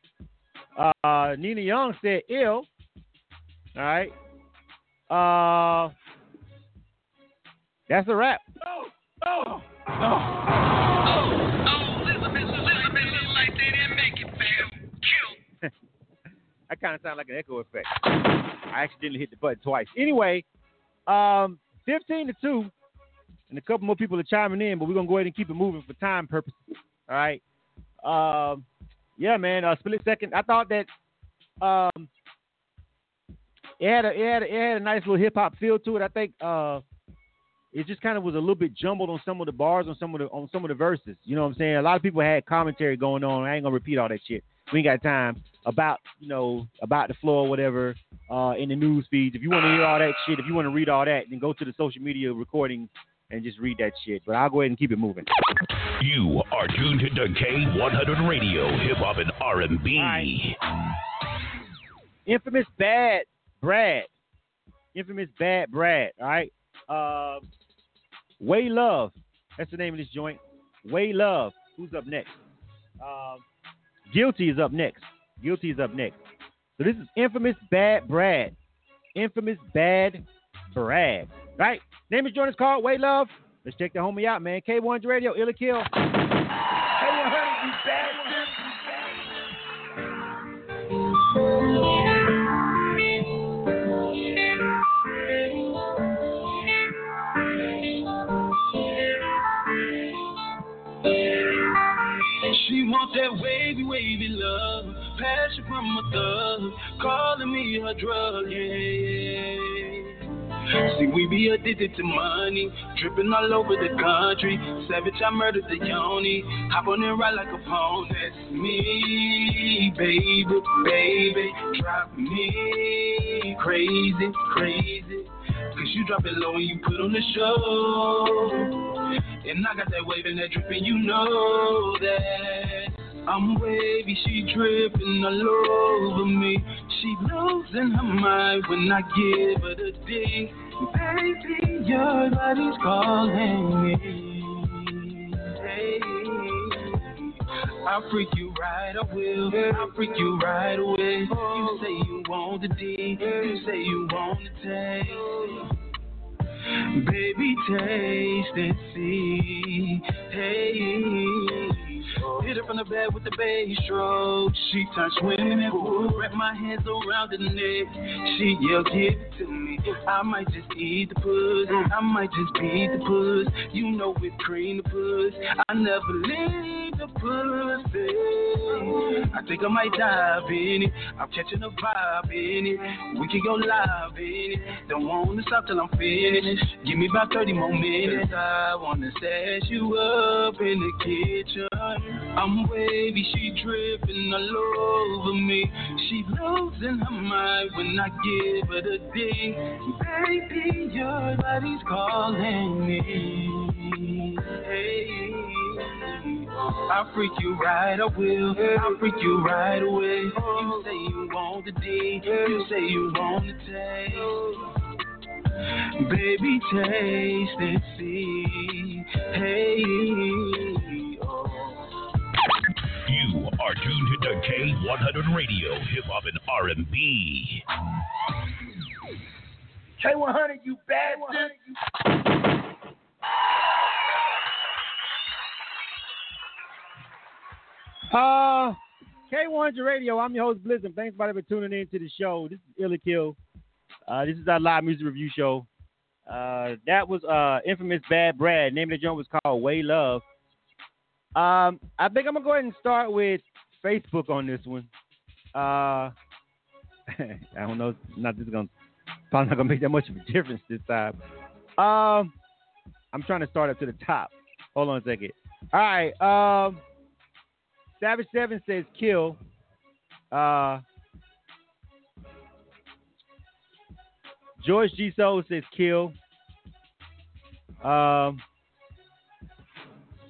Uh, Nina Young said ill. All right. Uh, that's a wrap. Oh, oh, oh. I kind of sound like an echo effect. I accidentally hit the button twice. Anyway, um, 15 to 2, and a couple more people are chiming in, but we're going to go ahead and keep it moving for time purposes. All right. Um, yeah, man, uh, split second. I thought that um, it, had a, it, had a, it had a nice little hip hop feel to it. I think uh, it just kind of was a little bit jumbled on some of the bars on some of the on some of the verses. You know what I'm saying? A lot of people had commentary going on. I ain't gonna repeat all that shit. We ain't got time about you know about the floor or whatever uh, in the news feeds. If you want to hear all that shit, if you want to read all that, then go to the social media recordings and just read that shit. But I'll go ahead and keep it moving. You are tuned to K100 Radio, Hip Hop and R&B. Infamous Bad Brad. Infamous Bad Brad. All right. Uh, Way Love. That's the name of this joint. Way Love. Who's up next? Um, Guilty is up next. Guilty is up next. So this is Infamous Bad Brad. Infamous Bad Brad. Right? Name is joint is called Way Love. Let's check the homie out, man. K100 Radio, Ill or Kill. That wavy, wavy love, passion from a thug, calling me her drug, yeah. See, we be addicted to money, dripping all over the country. Savage, I murdered the yoni. Hop on and ride like a pony. That's me, baby, baby. Drop me crazy, crazy. Cause you drop it low and you put on the show. And I got that wave and that dripping, you know that. I'm wavy, she dripping all over me. She losing her mind when I give her the D. Baby, your body's calling me. Hey. I'll freak you right, I will. I'll freak you right away. You say you want the D, you say you want the taste. Baby, taste and see. Hey. Hit her from the back with the bass stroke. She touch women pool. Wrap my hands around the neck. She yell, give it to me. I might just eat the puss. I might just beat the puss. You know whipped cream the puss. I never leave the pussy. I think I might dive in it. I'm catching a vibe in it. We can go live in it. Don't wanna stop till I'm finished. Give me about 30 more minutes. I wanna set you up in the kitchen. I'm wavy, she dripping all over me. She losing her mind when I give her the D. Baby, your body's calling me. Hey. I'll freak you right, I will. I'll freak you right away. You say you want the D, you say you want the taste. Baby, taste and see. Hey. You are tuned to K100 Radio, Hip Hop and R&B. K100, you bastard. Uh, K100 Radio. I'm your host Blizzard. Thanks everybody for tuning in to the show. This is Ill or Kill. Uh, this is our live music review show. Uh, that was uh, infamous Bad Brad. Name of the joint was called Way Love. Um, I think I'm gonna go ahead and start with Facebook on this one. Uh, I don't know. Not this gonna probably not gonna make that much of a difference this time. Um, I'm trying to start up to the top. Hold on a second. All right. Um, Savage Seven says kill. Uh, George G Soul says kill. Um,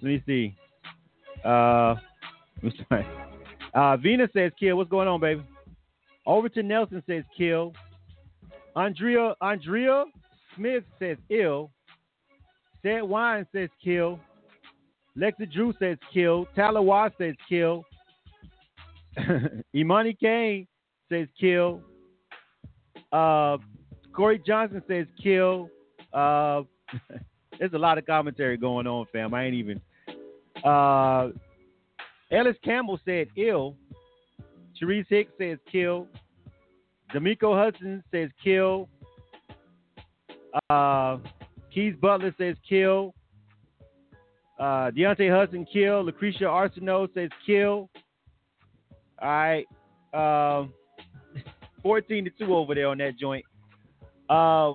let me see. Uh, I'm sorry. Uh, Venus says kill. What's going on, baby? Overton Nelson says kill. Andrea Andrea Smith says ill. Said Wine says kill. Lexa Drew says kill. Talawa says kill. Imani Kane says kill. Uh, Corey Johnson says kill. Uh, there's a lot of commentary going on, fam. I ain't even. Uh, Ellis Campbell said ill. Sharice Hicks says kill. D'Amico Hudson says kill. Uh, Keys Butler says kill. Uh, Deontay Hudson kill. Lucretia Arsenault says kill. All right. Um, 14 to 2 over there on that joint. Uh,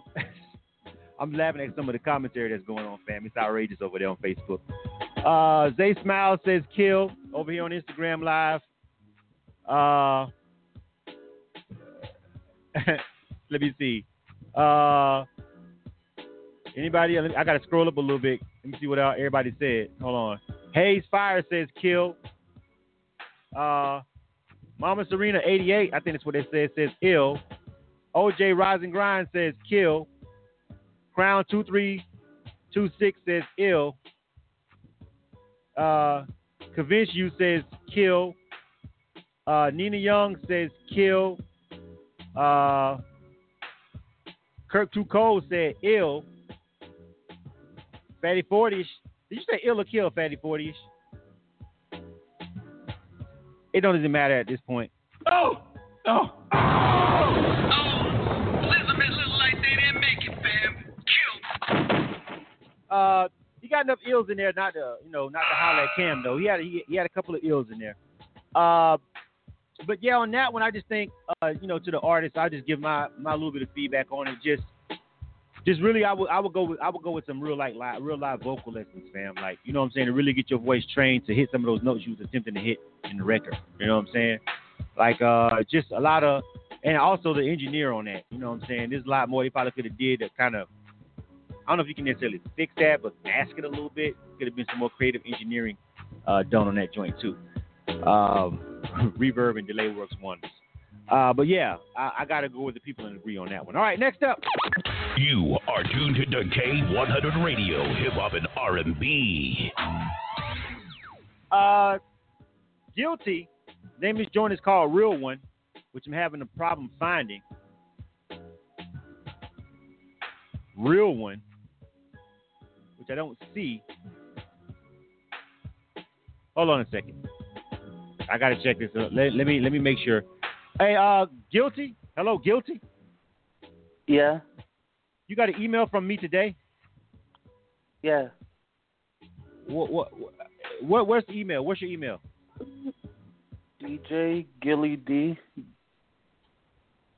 I'm laughing at some of the commentary that's going on, fam. It's outrageous over there on Facebook. Uh, Zay Smile says kill over here on Instagram Live. Uh, let me see. Uh, anybody? I got to scroll up a little bit. Let me see what everybody said. Hold on. Hayes Fire says kill. Uh, Mama Serena 88, I think that's what it says, says ill. OJ Rise and Grind says kill. Crown 2326 says ill. Uh, Convince You says kill. Uh, Nina Young says kill. Uh, Kirk Too Cold said ill. Fatty 40ish. Did you say ill or kill, Fatty 40ish? It don't even matter at this point. Oh! Oh! Uh, he got enough ills in there not to, you know, not to holler at Cam though. He had he, he had a couple of ills in there. Uh, but yeah, on that one, I just think, uh, you know, to the artist, I just give my my little bit of feedback on it. Just, just really, I would I would go with I would go with some real like live, real live vocal lessons, fam. Like, you know what I'm saying, to really get your voice trained to hit some of those notes you was attempting to hit in the record. You know what I'm saying? Like, uh, just a lot of, and also the engineer on that. You know what I'm saying? There's a lot more they probably could have did to kind of. I don't know if you can necessarily fix that, but mask it a little bit. Could have been some more creative engineering uh, done on that joint too. Um, reverb and delay works wonders. Uh, but yeah, I, I got to go with the people and agree on that one. All right, next up. You are tuned to K100 Radio, Hip Hop and R&B. Uh, guilty. Name of this joint is called Real One, which I'm having a problem finding. Real One, which I don't see. Hold on a second. I gotta check this. Out. Let, let me let me make sure. Hey, uh, guilty. Hello, guilty. Yeah. You got an email from me today. Yeah. What what what? Where's the email? What's your email? DJ Gilly D.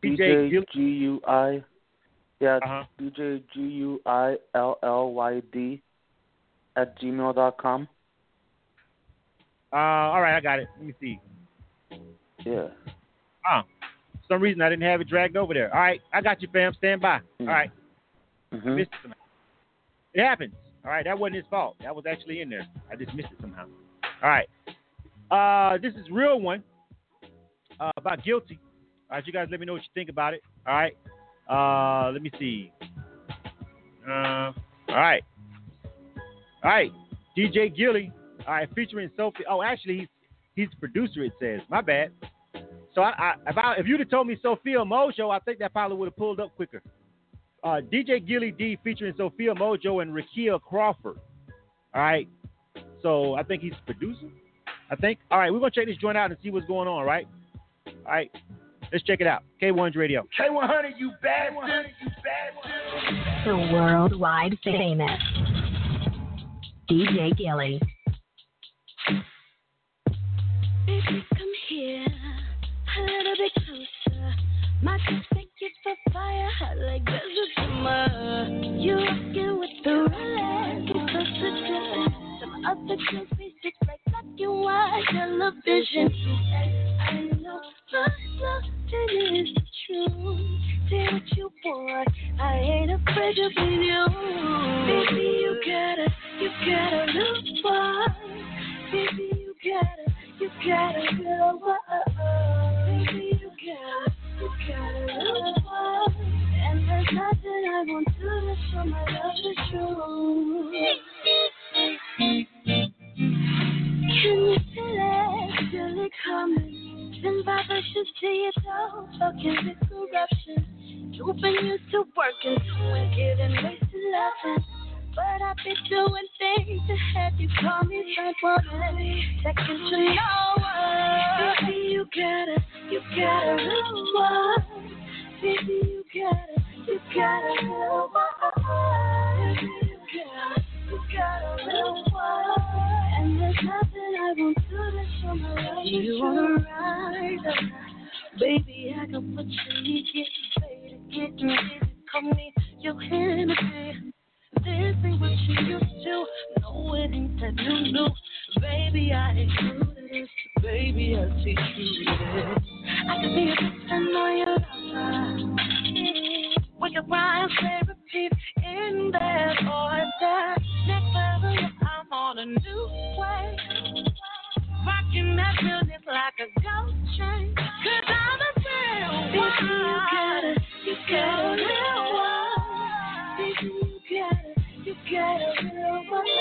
DJ DJ G U I. Yeah. Uh-huh. DJ G U I L L Y D at gmail dot com. Uh, all right, I got it. Let me see. Yeah. Ah, for some reason I didn't have it dragged over there. All right, I got you, fam. Stand by. All right. Mhm. I missed it somehow. It happens. All right, that wasn't his fault. That was actually in there. I just missed it somehow. All right. Uh, this is real one uh, about guilty. All right, you guys let me know what you think about it. All right. Uh, let me see. Uh, all right. All right. DJ Gilly. All right, featuring Sophie. Oh, actually, he's he's the producer. It says. My bad. So I, I if I if you'd have told me Sophia Mojo, I think that probably would have pulled up quicker. Uh, DJ Gilly D featuring Sophia Mojo and Rakia Crawford. All right. So I think he's producing. I think. All right, we're gonna check this joint out and see what's going on. Right. All right. Let's check it out. K1's Radio. K100, you bastard! You bastard! The worldwide famous DJ Gilly. Baby, come here a little bit closer. My cups thank you for fire, hot like desert summer. You rockin' with the Rolex, get closer to some other girls white television. I know my loving is the truth. Say what you want, I ain't afraid to be you. Baby, you gotta, you gotta look for. Baby, you gotta, you gotta go. Baby, And there's nothing I won't do to show my love is true. Can you feel it? Coming? Send vibrations to your toe, fucking with corruption. You've been used to working, doing, wasting, loving. But I've been doing things to have you call me right woman. Second to no one. Baby, you gotta, you gotta know what. Baby, you gotta, you gotta know what. Baby, you gotta, you gotta know what. And there's nothing I won't do to show my love. You wanna ride? Baby, I got what you need. Get ready get ready. Call me your enemy. This ain't what you used to. No, it ain't that new, new. Baby, I ain't to this. Baby, I'll teach you this. I can be a friend on your lover. We can rhyme, say, repeat in that order. Next level, I'm on a new way. Rocking that music like a gold chain. Cause I'm a real Baby, you gotta, you gotta live You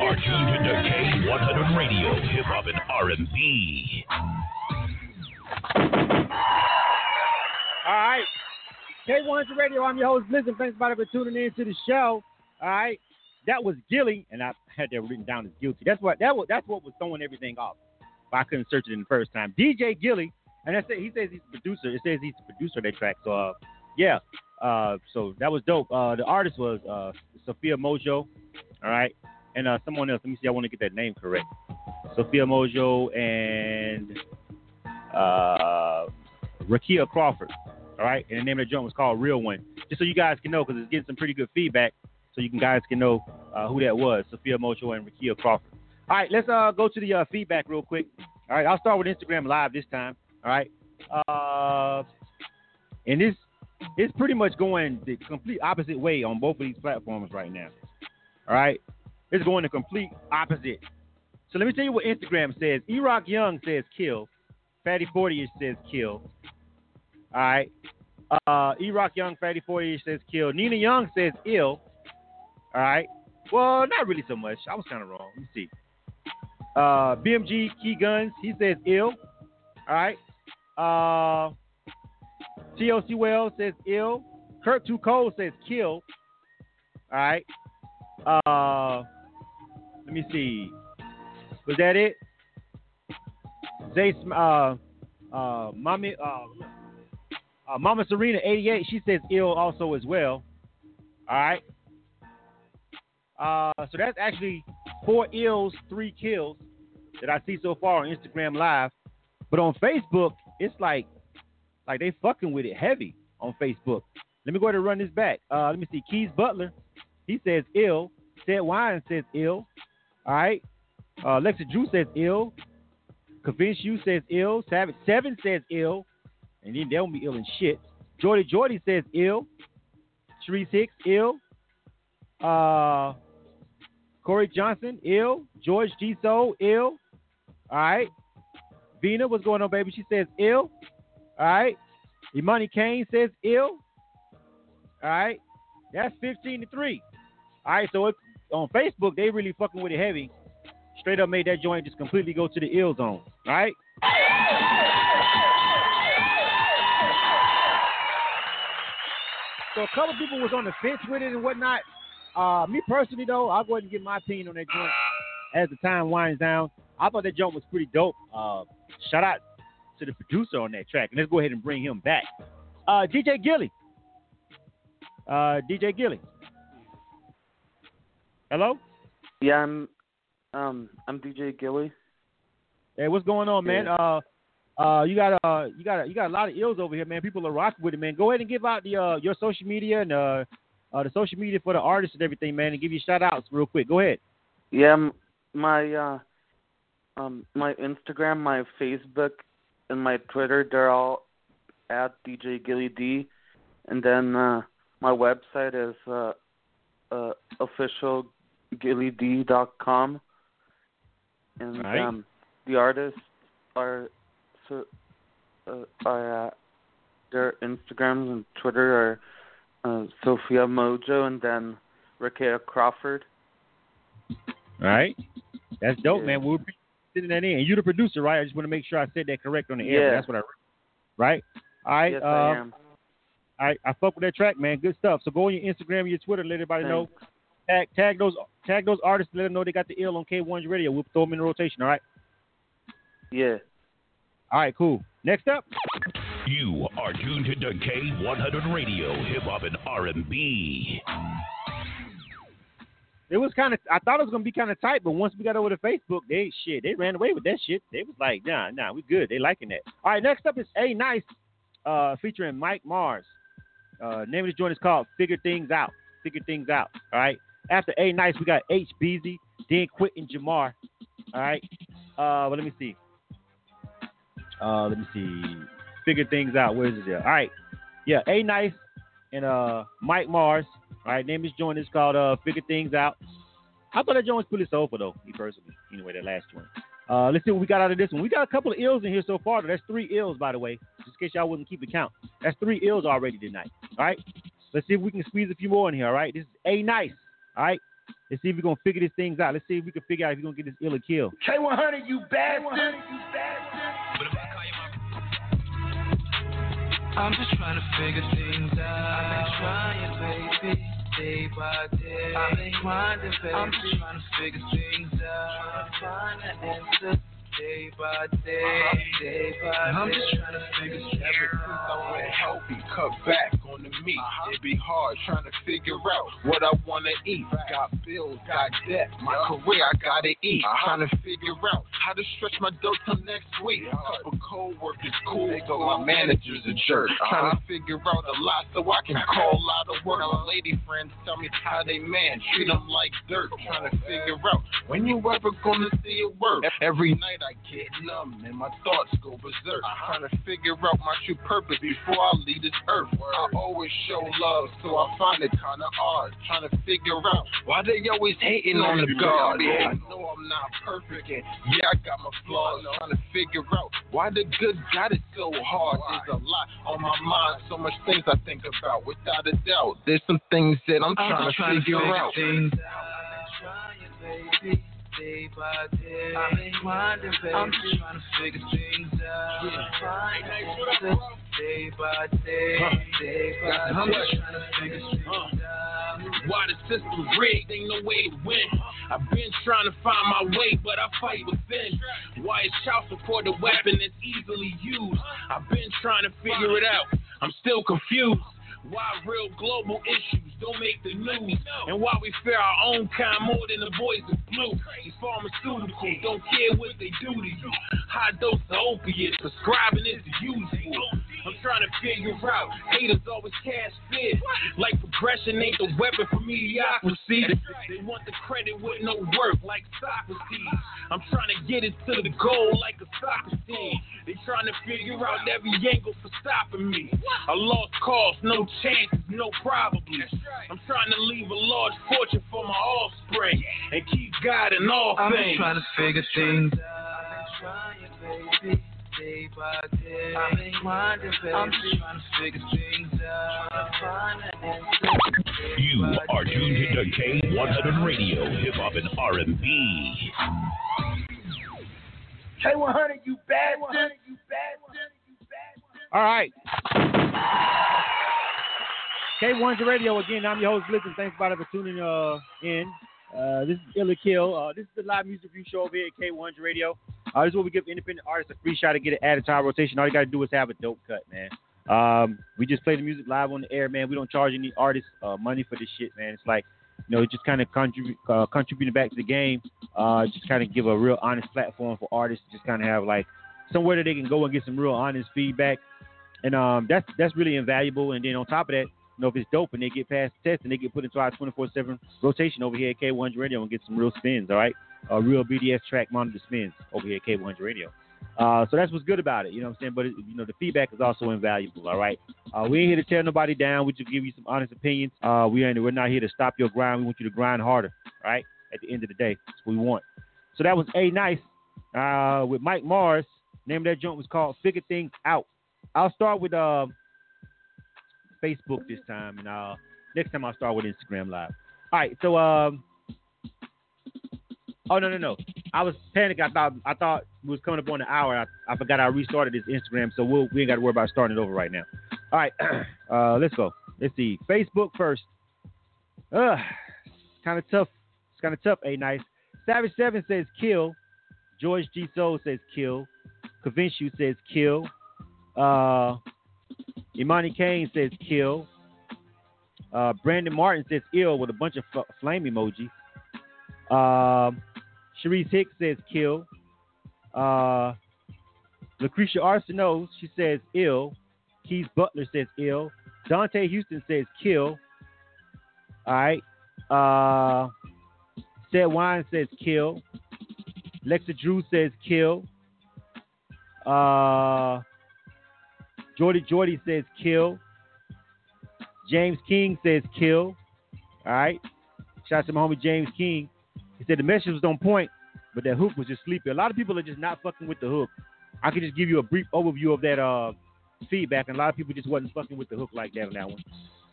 are tuned into K100 Radio, Hip Hop and R&B. All right. K100 Radio, I'm your host, Listen. Thanks everybody for tuning in to the show. All right. That was Gilly, and I had that written down as guilty. That's what that was that's what was throwing everything off. I couldn't search it in the first time. DJ Gilly, and that's it. He says he's the producer. It says he's the producer of that track. So uh, yeah. Uh, so that was dope. Uh, the artist was uh, Sophia Mojo. All right. And uh, someone else. Let me see. I want to get that name correct. Sophia Mojo and uh, Rakia Crawford. All right. And the name of the joint was called Real One. Just so you guys can know, because it's getting some pretty good feedback. So you guys can know uh, who that was. Sophia Mojo and Rakia Crawford. All right. Let's uh, go to the uh, feedback real quick. All right. I'll start with Instagram Live this time. All right. Uh, and this it's pretty much going the complete opposite way on both of these platforms right now. All right, it's going the complete opposite. So let me tell you what Instagram says. Erock Young says kill. Fatty 40ish says kill. All right. Uh, Erock Young, Fatty 40ish says kill. Nina Young says ill. All right. Well, not really so much. I was kind of wrong. Let me see. Uh, BMG Key Guns, he says ill. All right. Uh, TOC Wells says ill. Kirk Too Cold says kill. All right. Uh, let me see. Was that it? Zay, uh, uh, mommy, uh, uh, Mama Serena 88. She says ill also as well. All right. Uh, so that's actually four ills, three kills that I see so far on Instagram Live. But on Facebook, it's like like they fucking with it heavy on Facebook. Let me go ahead and run this back. Uh, let me see. Keys Butler, he says ill. Said Wine says ill. All right. Uh, Lexa Drew says ill. Convince You says ill. Savage Seven says ill. And then they'll be ill and shit. Jordy Jordy says ill. Three Six ill. Uh, Corey Johnson ill. George G Soul ill. All right. Vina, what's going on, baby? She says ill. All right. Imani Kane says ill. All right. That's 15 to 3. All right. So it's on Facebook, they really fucking with it heavy. Straight up made that joint just completely go to the ill zone. Right. So a couple people was on the fence with it and whatnot. Uh, me personally though, ahead and give my opinion on that joint as the time winds down. I thought that joint was pretty dope. Uh, shout out to the producer on that track. And let's go ahead and bring him back. Uh, DJ Gilly, Uh, DJ Gilly. Hello. Yeah, I'm um I'm DJ Gilly. Hey, what's going on, man? Uh, uh, you got uh, you got you got a lot of ills over here, man. People are rocking with it, man. Go ahead and give out the uh your social media and uh, uh the social media for the artists and everything, man, and give you shout outs real quick. Go ahead. Yeah, my uh um my Instagram, my Facebook, and my Twitter, they're all at DJ Gilly D, and then uh my website is uh uh officialgillyd.com, and Right. um the artists are so uh, are uh, their Instagrams and Twitter are uh, Sophia Mojo and then Rakea Crawford. All right. That's dope, Yeah. man. We're sending that in. And you're the producer, right? I just want to make sure I said that correct on the air. Yeah. That's what I right. All right. Yes, uh, I am. All right, I fuck with that track, man. Good stuff. So go on your Instagram, and your Twitter, let everybody know. Tag tag those tag those artists, let them know they got the ill on K1's radio. We'll throw them in the rotation. All right. Yeah. All right. Cool. Next up. You are tuned to K100 Radio, Hip Hop and R&B. It was kind of. I thought it was gonna be kind of tight, but once we got over to Facebook, they shit. They ran away with that shit. They was like, nah, nah, we good. They liking that. All right. Next up is A Nice, uh, featuring Mike Mars. Uh, name of this joint is called Figure Things Out. Figure Things Out. All right. After A Nice, we got H Beezy, then Quentin Jamar. All right. Uh, but let me see. Uh, let me see. Figure Things Out. Where is it? There? All right. Yeah, A Nice and uh Mike Mars. All right. Name this joint is called uh Figure Things Out. I thought that joint was pretty soulful though, me personally. Anyway, that last one. Uh, let's see what we got out of this one. We got a couple of ills in here so far. That's three ills, by the way, just in case y'all wouldn't keep the count. That's three ills already tonight. All right. Let's see if we can squeeze a few more in here. All right. This is a nice. All right. Let's see if we're gonna figure these things out. Let's see if we can figure out if you're gonna get this ill or kill. K100, you bastard. I'm just trying to figure things out. I've been trying, baby, day by day. I've been grinding, baby. I'm just trying to figure things out. Trying to find an answer. Day by day, day by day. I'm just trying to figure Ever since I went healthy, cut back on the meat. Uh-huh. It be hard trying to figure out what I wanna eat. Got bills, got debt. My career, I gotta eat. Uh-huh. Trying to figure out how to stretch my dough till next week. Couple co-workers cool, but my manager's a jerk. Uh-huh. Trying to figure out a lot so I can call out of work. My lady friends tell me how they man treat them like dirt. Trying to figure out when you ever gonna see it work. Every night I get numb and my thoughts go berserk. Uh-huh. Trying to figure out my true purpose before I leave this earth. I always show love, so I find it kinda odd. Trying to figure out why they always hating on the God. I know I'm not perfect, and yeah, I got my flaws. Trying to figure out why the good got it so hard. There's a lot on my mind, so much things I think about. Without a doubt, there's some things that I'm I'm trying to trying to figure figure out. things baby, day by day. I've been grinding, baby. I'm just trying to figure things out. Find answers, day by day, day by day. I'm just trying to figure things out. Why the system's rigged, ain't no way to win. I've been trying to find my way, but I fight within. Why is child support a weapon that's easily used? I've been trying to figure it out. I'm still confused. Why real global issues don't make the news? And why we fear our own kind more than the boys in blue? These pharmaceuticals don't care what they do to you. High dose of opiates, prescribing is the usual. I'm trying to figure out. Haters always cast fear. Like progression ain't the weapon for mediocrity. They want the credit with no work, like Socrates. I'm trying to get it to the goal like a soccer team. They trying to figure out every angle for stopping me. A lost cause, no chances, no probably. I'm trying to leave a large fortune for my offspring and keep God in all things. I'm trying to figure things out. You are tuned to K100 Radio, Hip Hop and R&B. K100, you bastard. You bad bastard. All right. K100 Radio again. I'm your host, Blizzard. Thanks everybody for tuning uh, in. Uh, this is Ill or Kill. Uh, this is the live music review show over here at K100 Radio. Uh, this is where we give independent artists a free shot to get it added to our rotation. All you got to do is have a dope cut, man. Um, we just play the music live on the air, man. We don't charge any artists uh, money for this shit, man. It's like, you know, just kind of contribute, uh, contributing back to the game. Uh, just kind of give a real honest platform for artists. To just kind of have like somewhere that they can go and get some real honest feedback, and um, that's that's really invaluable. And then on top of that, you know, if it's dope and they get past the test and they get put into our 24/7 rotation over here at K100 Radio and get some real spins, all right, uh, real BDS track monitor spins over here at K100 Radio. Uh, so that's what's good about it, you know what I'm saying? But it, you know, the feedback is also invaluable. All right, uh, we ain't here to tear nobody down. We just give you some honest opinions. Uh, we ain't we're not here to stop your grind. We want you to grind harder. Right? At the end of the day, that's what we want. So that was a nice uh, with Mike Mars. Name of that joint was called "Figure Things Out." I'll start with uh, Facebook this time, and uh, next time I'll start with Instagram Live. All right, so um, oh no no no, I was panicked. I thought I thought it was coming up on the hour. I, I forgot I restarted this Instagram, so we'll, we ain't got to worry about starting it over right now. All right, uh, let's go. Let's see. Facebook first. Uh, kind of tough. It's kind of tough. A nice. Savage Seven says kill. George G Soul says kill. Convince you says kill. Uh, Imani Kane says kill. Uh, Brandon Martin says ill with a bunch of f- flame emoji. Sharice Hicks says kill. Uh, Lucretia Arsenault, she says ill. Keith Butler says ill. Dante Houston says kill. All right. Uh, Said Wine says kill. Lexa Drew says kill. Uh, Jordy Jordy says kill. James King says kill. All right. Shout out to my homie James King. He said the message was on point, but that hook was just sleepy. A lot of people are just not fucking with the hook. I could just give you a brief overview of that uh, feedback, and a lot of people just wasn't fucking with the hook like that on that one.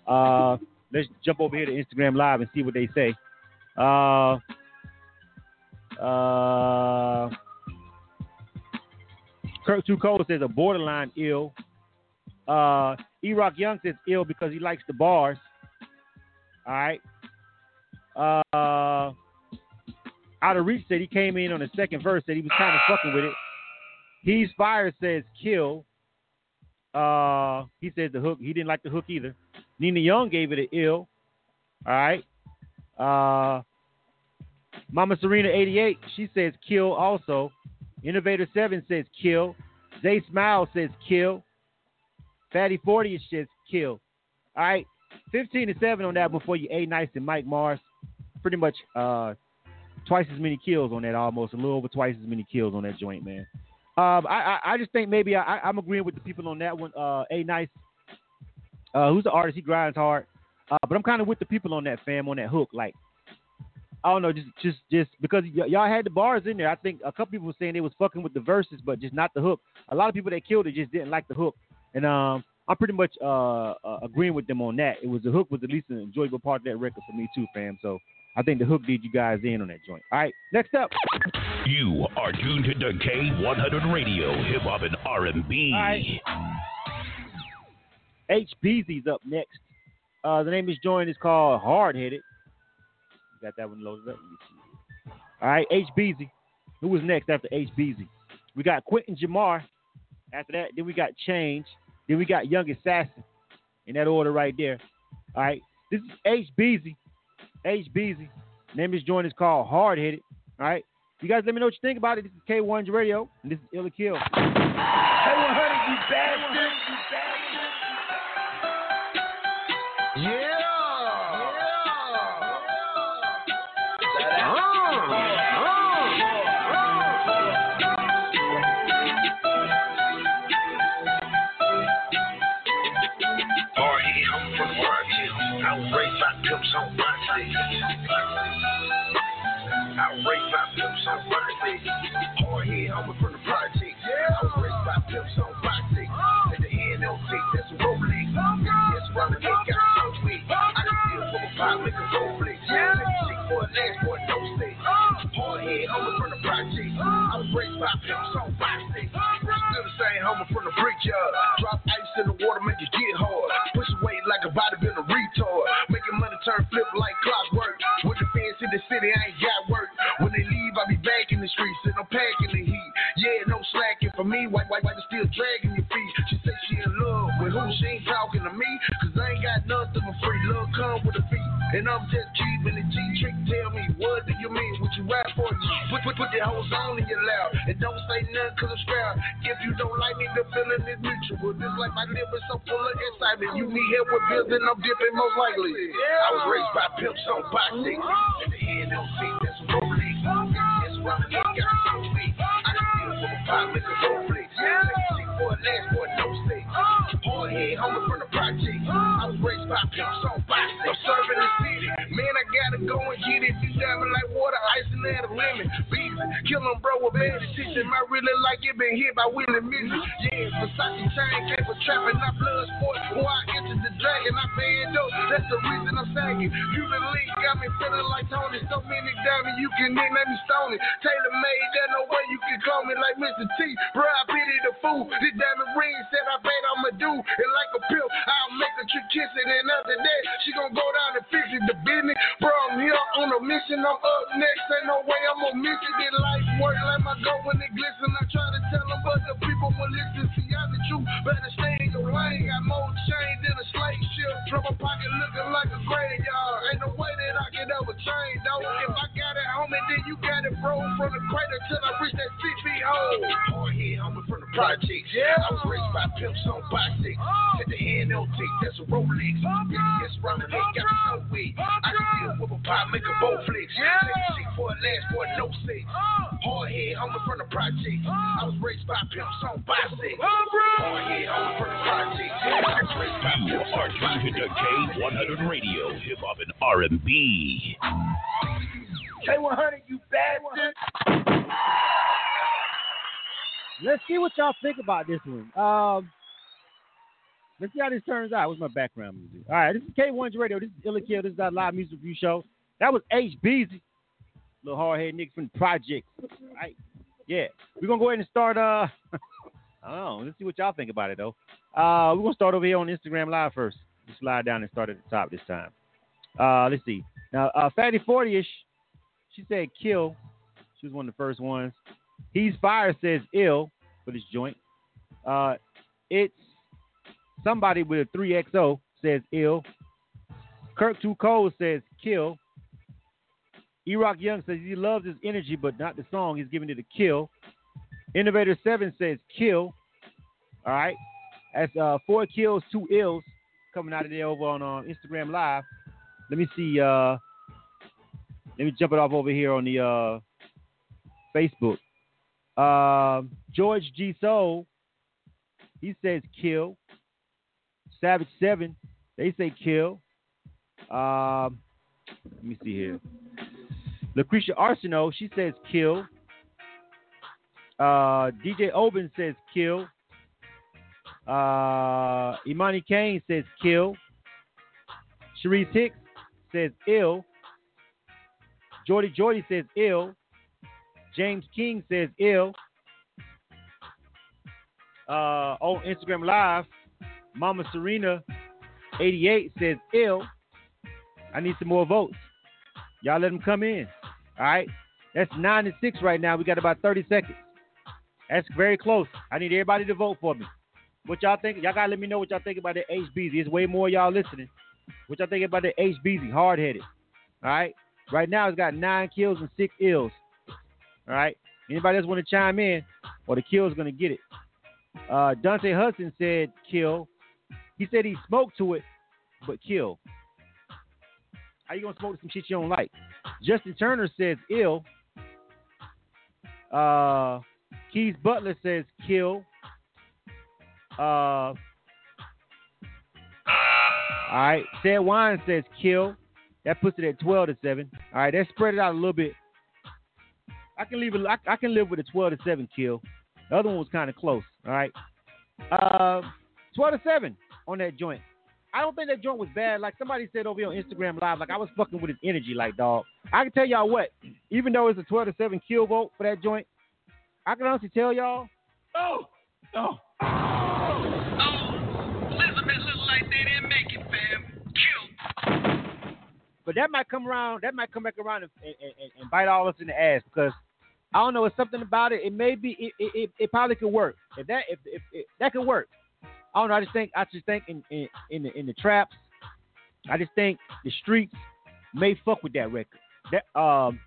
Uh, let's jump over here to Instagram Live and see what they say. Uh, uh, Kirk Too Cold says a borderline ill. Uh, E Rock Young says ill because he likes the bars. All right. Uh, out of reach said he came in on the second verse, said he was kind of fucking with it. He's fire says kill. Uh, he said the hook. He didn't like the hook either. Nina Young gave it an ill. All right. Uh, Mama Serena 88, she says kill also. Innovator 7 says kill. Zay Smile says kill. Fatty 40 is just kill. All right. 15 to 7 on that before you, A Nice and Mike Mars. Pretty much uh, twice as many kills on that, almost a little over twice as many kills on that joint, man. Um, I, I, I just think maybe I, I'm agreeing with the people on that one. Uh, A Nice, uh, who's the artist? He grinds hard. Uh, but I'm kind of with the people on that fam on that hook. Like, I don't know, just just just because y- y'all had the bars in there. I think a couple people were saying they was fucking with the verses, but just not the hook. A lot of people that killed it just didn't like the hook, and um, I'm pretty much uh, uh, agreeing with them on that. It was the hook was at least an enjoyable part of that record for me too, fam. So I think the hook did you guys in on that joint. All right, next up. You are tuned to K100 Radio, Hip Hop and R&B. All right. HBZ's up next. Uh, the name is joined is called Hard Headed. Got that one loaded up. Let me see. All right, HBZ. Who was next after HBZ? We got Quentin Jamar. After that, then we got Change. Then we got Young Assassin. In that order right there. All right. This is HBZ. HBZ. Name is joined is called Hard Headed. All right. You guys let me know what you think about it. This is K100 Radio, and this is Ill or Kill. By pimps on. Hard head, I'm from the project. I was raised by pimps on my. At the end, they'll take that's a Rolex. Yes, Robin, they got so sweet. I can feel from a pop, make a Rolex. Let me shake for a last boy, no stay. Hard head, I'm from the project. I was raised by pimps on my. Still the same homer from the brickyard. Drop ice in the water, make it get hard. Push weight like a bodybuilder retard. Making money turn flip like clockwork. With the fans in the city, I ain't got in the streets and I'm packing the heat. Yeah, no slacking for me. White, white, white, is still dragging your feet. She say she in love with who? She ain't talking to me, cause I ain't got nothing for free. Love come with a fee. And I'm just keeping it G trick. Tell me, what do you mean? What you rap for? Put, put, put the hoes on in your loud. And don't say nothing cause I'm scared. If you don't like me, the feeling is mutual. Just like my liver so full of excitement. You need help with then I'm dipping most likely. I was raised by pimps on boxing. At the see that's why I got so weak. I can feel from a pop, make a Rolex. Take for a last, for a no head, homie from the project. I was raised by pimps on boxing. I'm serving the city. Man, I gotta go and get it. Be diving like water, icing at a lemon. Beezy, kill bro, with bad decision. I really like it been hit by Willie Missy. Yeah, Versace chain came for trapping. I blood sport. Boy, I entered the dragon, I banned up. That's the reason I'm sagging. You the link got me feeling like Tony. So many diamonds, you can nickname me Stony. Taylor made, there's no way you can call me like Mr. T. Bro, I pity the fool. This diamond ring said I bet I'ma do. And like a pill, I'll make trick kiss it. And after that, she gon' go down and fix it. The business, bro, I'm here on a mission. I'm up next. Ain't no way I'm gonna miss it. This life work like my gold when it glisten. I try to tell them, but the people will listen. See, I'm the truth. Better stay in your lane. Got more change than a slave ship. Trouble pocket looking like a graveyard. Ain't no way that I can ever change, though. If I got it, then you got it, bro. From the crater till I reach that six feet hole. Hard head, homie, from the projects. Yeah. I was raised by pimps on boxing. Oh. At the hand, no tick, that's a Rolex. Yes, yes, round the got me so oh, weak. I can feel with a pop, make a bow flex. Yeah. Take a seat for a last, for a no sex. Oh. Hard head, homie, from the projects. I was raised by pimps on boxing. Hard head, homie, from the projects. I was raised by You are tuned to K100 Radio, Hip Hop and R&B. K100, you bastard. Let's see what y'all think about this one. Um, let's see how this turns out. What's my background music? All right, this is K100 Radio. This is Ill or Kill. This is our live music review show. That was H Beezy, little hard head niggas from the project. All right, yeah, we're gonna go ahead and start. Uh, I don't know. Let's see what y'all think about it though. Uh, we're gonna start over here on Instagram Live first. Just slide down and start at the top this time. Uh, let's see. Now, uh, Fatty 40ish, she said kill. She was one of the first ones. He's fire says ill for this joint. Uh, it's somebody with a 3XO says ill. Kirk Too Cold says kill. Erock Young says he loves his energy, but not the song. He's giving it a kill. Innovator 7 says kill. All right. That's uh, four kills, two ills coming out of there over on uh, Instagram Live. Let me see. Uh, let me jump it off over here on the uh, Facebook. Uh, George G. Soul, he says kill. Savage 7, they say kill. Um, let me see here. Lucretia Arsenault, she says kill. Uh, DJ Oben says kill. Uh, Imani Kane says kill. Sharice Hicks says ill. Jordy Jordy says ill. James King says ill. Uh, on Instagram Live, Mama Serena 88 says ill. I need some more votes. Y'all let them come in. All right. That's nine and six right now. We got about 30 seconds. That's very close. I need everybody to vote for me. What y'all think? Y'all gotta let me know what y'all think about the HBZ. It's way more y'all listening. What y'all think about the HBZ? Hard headed. All right. Right now it's got nine kills and six ills. All right. Anybody else want to chime in? Or the kill's gonna get it. Uh, Dante Hudson said kill. He said he smoked to it, but kill. How you gonna smoke some shit you don't like? Justin Turner says ill. Uh, Keys Butler says kill. Uh, all right. Sad Wine says kill. That puts it at 12 to 7. All right, that spread it out a little bit. I can leave it. I, I can live with a 12 to 7 kill. The other one was kind of close. All right. Uh, 12 to 7 on that joint. I don't think that joint was bad. Like somebody said over here on Instagram Live, like I was fucking with his energy, like dog. I can tell y'all what, even though it's a 12 to 7 kill vote for that joint, I can honestly tell y'all, Oh, oh. But that might come around. That might come back around and, and, and, bite all of us in the ass because I don't know. It's something about it. It may be. It, it, it, probably could work. If that if, if, if that could work, I don't know. I just think I just think in in in the, in the traps, I just think the streets may fuck with that record. That um,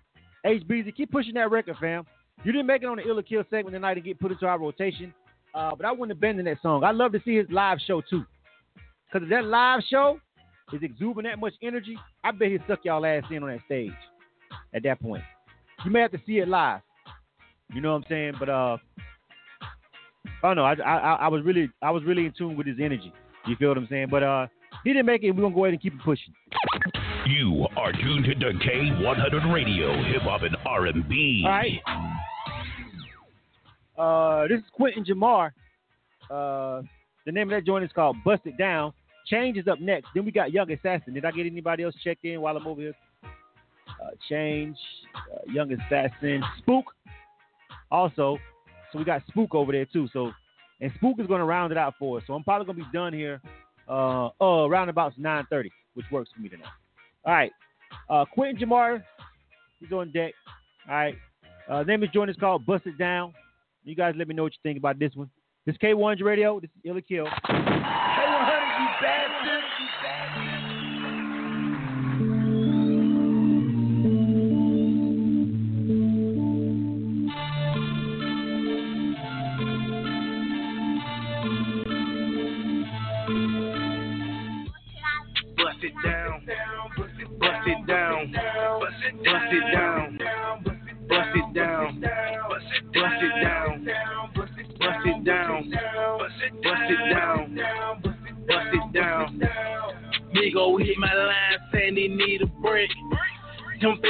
HBZ, keep pushing that record, fam. You didn't make it on the Ill or Kill segment tonight and get put into our rotation, uh, but I wouldn't abandon that song. I'd love to see his live show too, because that live show is exuding that much energy, I bet he'll suck y'all ass in on that stage. At that point, you may have to see it live. You know what I'm saying? But uh, I don't know. I, I I was really I was really in tune with his energy. You feel what I'm saying? But uh, he didn't make it. We're gonna go ahead and keep it pushing. You are tuned to K100 Radio, Hip Hop and R&B. All right. Uh, this is Quentin Jamar. Uh, the name of that joint is called "Bust It Down." Change is up next. Then we got Young Assassin. Did I get anybody else checked in while I'm over here? Uh, Change, uh, Young Assassin, Spook. Also, so we got Spook over there too. So, and Spook is going to round it out for us. So I'm probably going to be done here uh, uh, around about 9:30, which works for me tonight. All right, uh, Quentin Jamar, he's on deck. All right, uh, name is joint is called "Bust It Down." You guys, let me know what you think about this one. This is K100 Radio. This is Ill or Kill. K100, you bastard.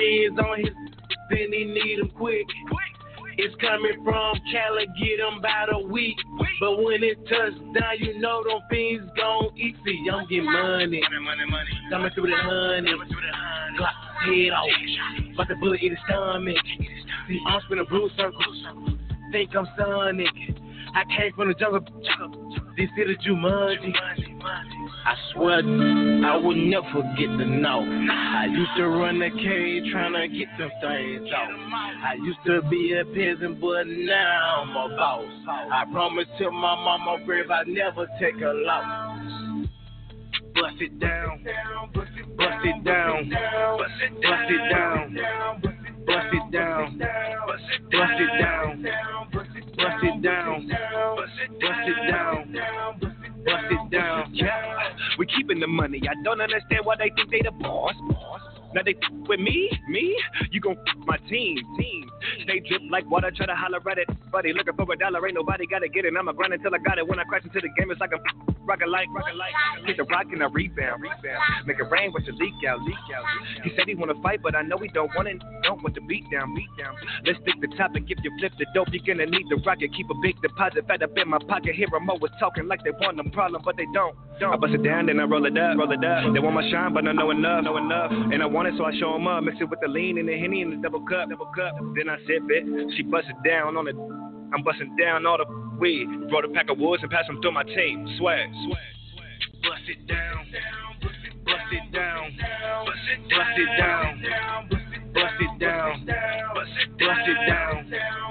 Fans on his then he need them quick. It's coming from Cali, get them about a week. But when it touch down, you know them fiends gon' eat. See, I'm getting money. Coming through the honey. Clock head off. But the bullet in his stomach. See, I'm spinning blue circles. Think I'm Sonic. I came from the jungle. This is the Jumanji. I swear I would never get to know. I used to run the cage trying to get them things out. I used to be a peasant, but now I'm a boss. I promised to my mama grave I'd never take a loss. It down, bust it down, bust it down, bust it down, bust it down, bust it down, bust it down, bust it down, bust it down. Yeah, we keeping the money. I don't understand why they think they the boss. boss. Now they with me, me. You gon' my team, team. Stay drip like water, try to holler at it. Buddy, looking for a dollar, ain't nobody gotta get it. I'ma grind until I got it. When I crash into the game, it's like I'm rocket like, rocket like. Hit the rock and I rebound, rebound. Make it rain, watch it leak out, leak out. He said he wanna fight, but I know he don't want it. Don't want the beat down, beat down. Let's stick the topic. If you flip the dope, you're gonna need the rocket. Keep a big deposit fat up in my pocket. Here I'm always talking like they want them problem, but they don't. don't. I bust it down, then I roll it up, roll it up. They want my shine, but I know enough, know enough. And I want it, so I show 'em up. Mix it with the lean and the henny and the double cup, double cup. Then I sip it. She bust it down on it. I'm busting down all the weed. Brought a pack of woods and passed them through my tape. Swag, swag. Bust it down, bust it down, bust it down, bust it down, bust it down, bust it down,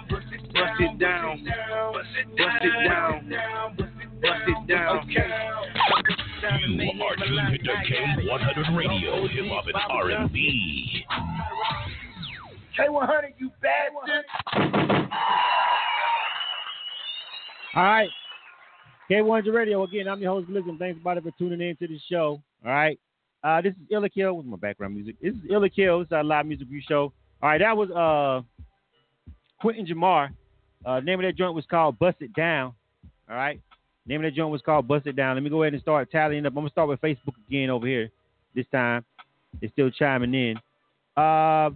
bust it down, bust it down, bust it down. You are tuned to K100 Radio, Hip Hop and R&B. K100, you bastard. All right. K100 Radio again. I'm your host Blizzard. Thanks everybody for tuning in to the show. All right. Uh, this is Ill or Kill with my background music. This is Ill or Kill. This is our live music review show. All right, that was uh Quentin Jamar. Uh, name of that joint was called Bust It Down. All right. Name of that joint was called Bust It Down. Let me go ahead and start tallying up. I'm gonna start with Facebook again over here. This time, it's still chiming in. Uh,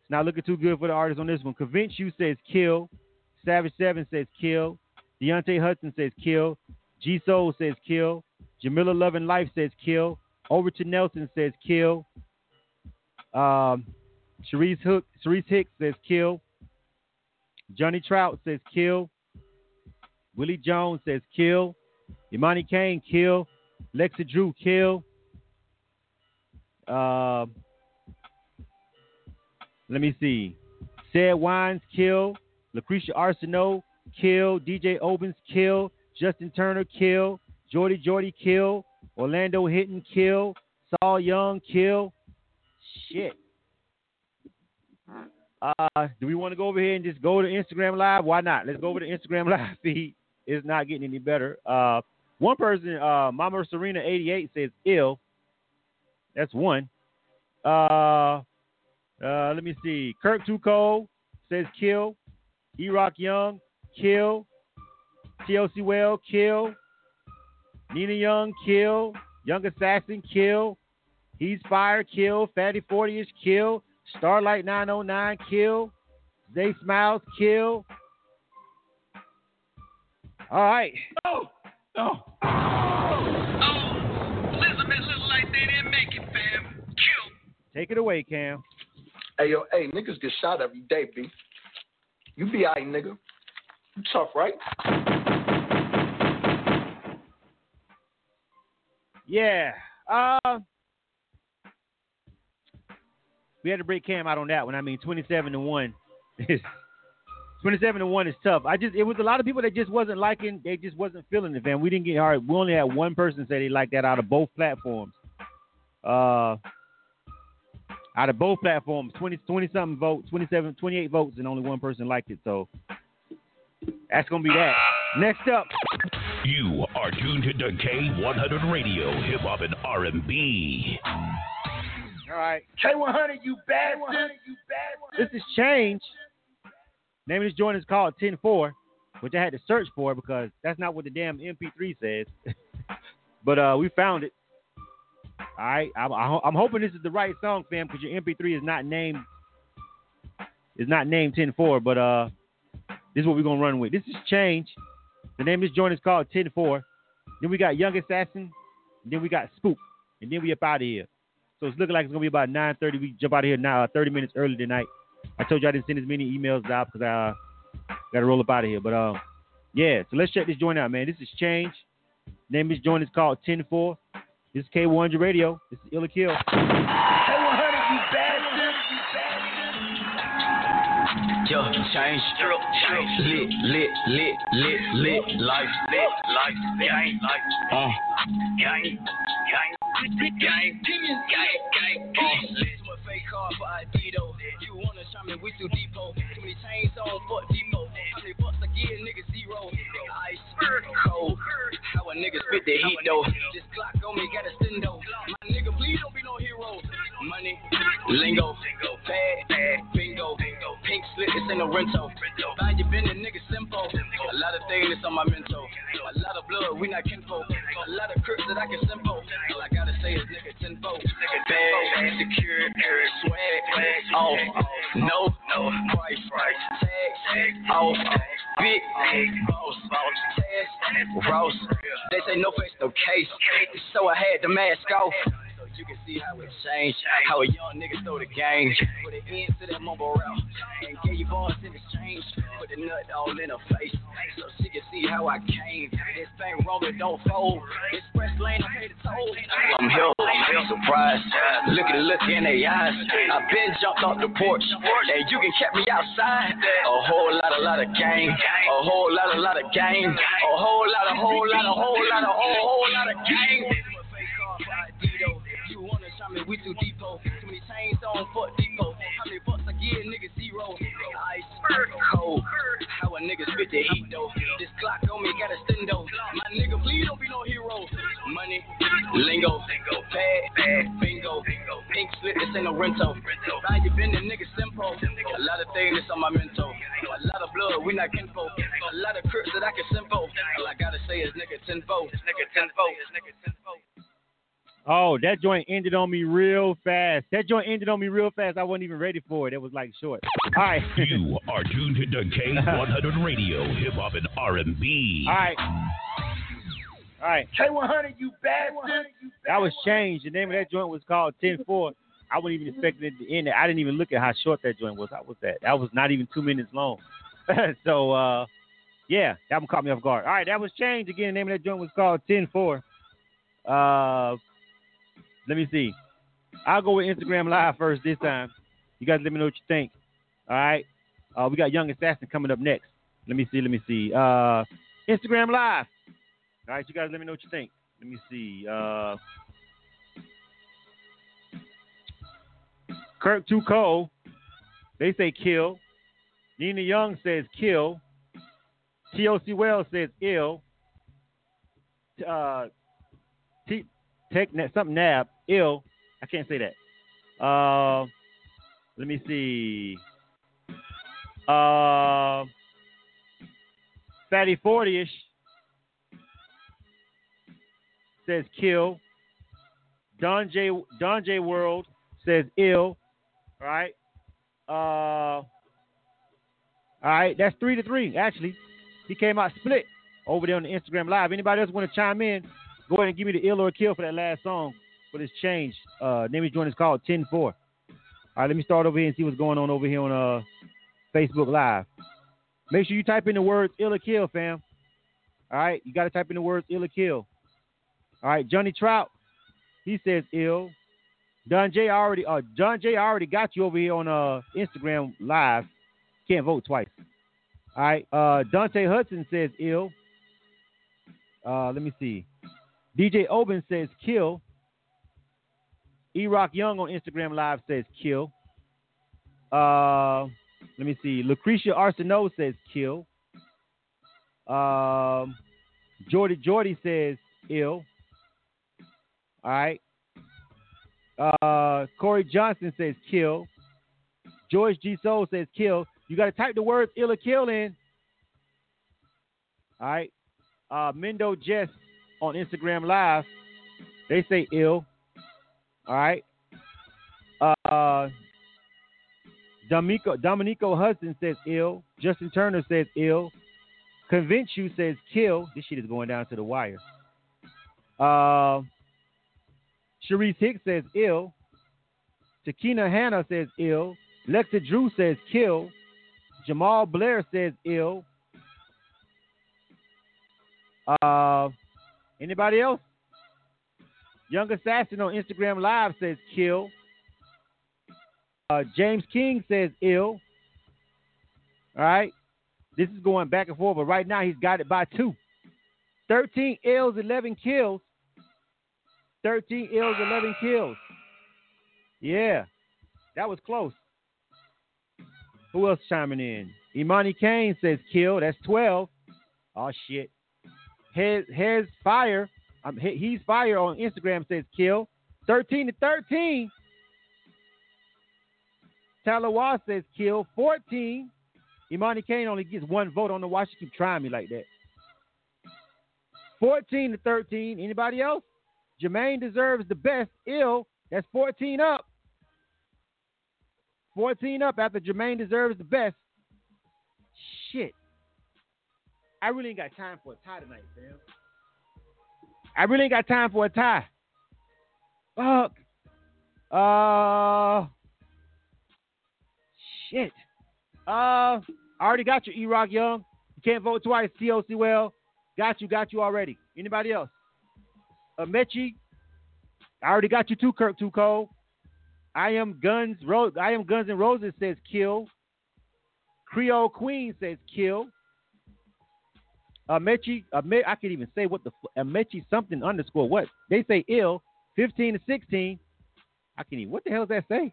it's not looking too good for the artist on this one. Convince You says kill. Savage Seven says kill. Deontay Hudson says kill. G Soul says kill. Jamila Loving Life says kill. Overton Nelson says kill. Um, Sharice Hook, Sharice Hicks says kill. Johnny Trout says kill. Willie Jones says kill. Imani Kane kill. Lexa Drew kill. Uh, let me see. Sad Wines kill. Lucretia Arsenault kill. DJ Obens kill. Justin Turner, kill. Jordy Jordy, kill. Orlando Hinton, kill. Saul Young, kill. Shit. Uh, do we want to go over here and just go to Instagram Live? Why not? Let's go over to Instagram Live feed. It's not getting any better. Uh, one person, uh, Mama Serena eighty eight says ill. That's one. Uh, uh, let me see. Kirk Cold says kill. E Rock Young, kill. TOC Well, kill. Nina Young, kill. Young Assassin, kill. He's Fire, kill. Fatty 40 is kill. Starlight 909, kill. Zay Smiles, kill. All right. Oh, oh. Oh, Elizabeth look like they didn't make it, fam. Kill. Take it away, Cam. Hey yo, hey, niggas get shot every day, B. You be alright, nigga. You tough, right? Yeah. Uh, we had to break Cam out on that one. I mean, 27 to 1 is 27 to 1 is tough. I just it was a lot of people that just wasn't liking, they just wasn't feeling it, man. We didn't get all right. We only had one person say they liked that out of both platforms. Uh out of both platforms, 20 20 something votes, 27 28 votes and only one person liked it. So that's going to be that. Next up, You are tuned to K100 Radio, Hip Hop and R&B. All right. K100, you bad one. You bad one. This is Change. Name of this joint is called 10-4, which I had to search for because that's not what the damn MP3 says. but uh, we found it. All right. I'm, I'm hoping this is the right song, fam, because your MP3 is not named is not named 10-4, but uh, this is what we're gonna run with. This is Change. The name of this joint is called 10-4. Then we got Young Assassin. And then we got Spook. And then we up out of here. So it's looking like it's gonna be about 9:30. We jump out of here now, uh, 30 minutes early tonight. I told you I didn't send as many emails out because I uh, got to roll up out of here. But uh, yeah, so let's check this joint out, man. This is Change. Name of this joint is called 10-4. This is K100 Radio. This is Ill or Kill. K100, you bad Yo, change, change, lit, lit, lit, lit, lit, life, lit, life, gang, life, uh, gang, gang, gang, gang, gang, uh, lit. My fake car for Adidas. You wanna try me? We too depot. Too many chains on, fuck depot. How many bucks I? Nigga zero. Ice, cold. How a nigga spit the heat though? This clock on me got a stendo. My nigga, please don't be. Money, lingo, bad, bingo, pink slip, this ain't no rental. Value been a nigga simple. A lot of things on my mental. A lot of blood, we not kinfolk. A lot of crips that I can simple. All I gotta say is nigga tenfold. Bad, secure, swag, off, no, no, price, price, tag, off, big, big, boss, boss, test, Ross. They say no face, no case. So I had the mask off. You can see how it changed, how a young nigga stole the game. Put an end to that mumble rap and gave you bars in exchange. Put the nut all in her face so she can see how I came. This thing wrong, it don't fold. Express lane, I paid the toll. I'm here, I'm here, surprised. Look at the look in their eyes. I been jumped off the porch, and you can catch me outside. A whole lot, a lot of game. A whole lot, a lot of game. A whole lot, a whole lot, a whole lot, a whole, whole lot of game. You wanna try me, we too depot. Too many chains on, fuck depot. How many bucks I get, nigga zero. Ice, cold. How a nigga spit the heat though. This clock on me got a stendo. My nigga, please don't be no hero. Money, lingo, bad, bad, bingo. Pink slip, this ain't no rento. rental. you been the nigga simple. A lot of things that's on my mental. A lot of blood, we not kinfolk. A lot of crips that I can simple. All I gotta say is nigga tenfold. Nigga tenfold. Nigga tenfold. Oh, that joint ended on me real fast. That joint ended on me real fast. I wasn't even ready for it. It was like short. All right. you are tuned to the K100 Radio, Hip Hop and R&B. All right. All right. K100, you bad one. That was changed. The name of that joint was called 10-4. I wasn't even expecting it to end. I didn't even look at how short that joint was. How was that? That was not even two minutes long. so, uh, yeah, that one caught me off guard. All right, that was changed. Again, the name of that joint was called 10-4. Uh, let me see. I'll go with Instagram Live first this time. You guys let me know what you think. All right. Uh, we got Young Assassin coming up next. Let me see. Let me see. Uh, Instagram Live. All right, you guys, let me know what you think. Let me see. Uh, Kirk Too Cold. They say kill. Nina Young says kill. T.O.C. Wells says ill. Uh, T- Tech something nab ill. I can't say that. Uh, let me see. Uh, Fatty 40 ish says kill. Don J Don J World says ill. All right. Uh, all right, that's three to three. Actually, he came out split over there on the Instagram Live. Anybody else want to chime in? Go ahead and give me the ill or kill for that last song for this change. Uh, name is joint is called 10-4. All right, let me start over here and see what's going on over here on uh Facebook Live. Make sure you type in the words ill or kill, fam. All right, you got to type in the words ill or kill. All right, Johnny Trout, he says ill. Don J already, uh, John J already got you over here on uh Instagram Live. Can't vote twice. All right, uh, Dante Hudson says ill. Uh, let me see. DJ Oben says kill. E Rock Young on Instagram Live says kill. Uh, let me see. Lucretia Arsenault says kill. Um, Jordy Jordy says ill. All right. Uh, Corey Johnson says kill. George G. Soul says kill. You got to type the words ill or kill in. All right. Uh, Mendo Jess on Instagram Live, they say ill. All right. Uh, Dominico, Dominico Hudson says ill. Justin Turner says ill. Convince you says kill. This shit is going down to the wire. Uh, Sharice Hicks says ill. Takina Hannah says ill. Lexa Drew says kill. Jamal Blair says ill. Uh, anybody else? Young Assassin on Instagram Live says kill. Uh, James King says ill. All right. This is going back and forth, but right now he's got it by two. 13 ills, 11 kills. 13 ills, 11 kills. Yeah, that was close. Who else chiming in? Imani Kane says kill. That's 12. Oh, shit. Heads fire. Um, he's fire on Instagram says kill. 13 to 13. Talawa says kill. 14. Imani Kane only gets one vote. on the why she keep trying me like that. 14 to 13. Anybody else? Jermaine deserves the best. Ill. That's 14 up. 14 up after Jermaine deserves the best. Shit. I really ain't got time for a tie tonight, fam. I really ain't got time for a tie. Fuck. Uh. Shit. Uh. I already got you, E Rock Young. You can't vote twice. TOC Well. Got you, got you already. Anybody else? Amechi. I already got you too, Kirk Too Cold. I am Guns Ro- I am Guns and Roses says kill. Creole Queen says kill. Amechi, Ame- I can't even say what the Amechi something underscore what they say ill. Fifteen to sixteen. I can't even. What the hell does that say?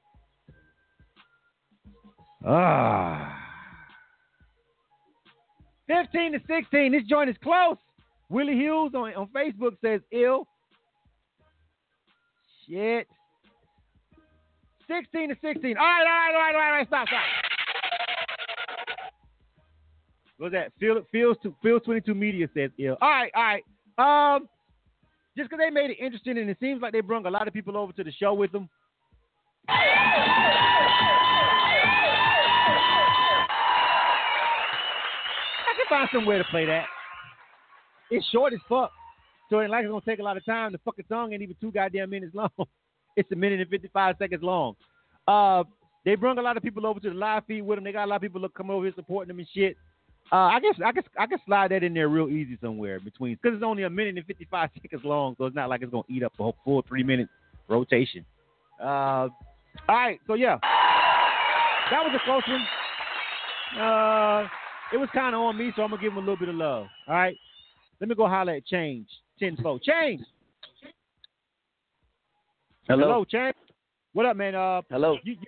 Ah. 15 to 16. This joint is close. Willie Hughes on, on Facebook says ill. Shit. 16 to 16. All right, all right, all right, all right, all right. Stop, stop. What's that? Phil, Phil's, Phil's 22 Media says ill. All right, all right. Um, just because they made it interesting and it seems like they brought a lot of people over to the show with them. I can find somewhere to play that. It's short as fuck. So it ain't like it's gonna take a lot of time. The fucking song ain't even two goddamn minutes long. It's a minute and fifty five seconds long. Uh, they brought a lot of people over to the live feed with them. They got a lot of people look come over here supporting them and shit. Uh, I guess I guess I can slide that in there real easy somewhere between because it's only a minute and fifty five seconds long, so it's not like it's gonna eat up a full three minute rotation. Uh, all right, so yeah, that was a close one. Uh, it was kind of on me, so I'm gonna give him a little bit of love. All right. Let me go holler at Change. Tenfold. Change. Hello. Hello, Change. What up, man? Uh, Hello. You, you,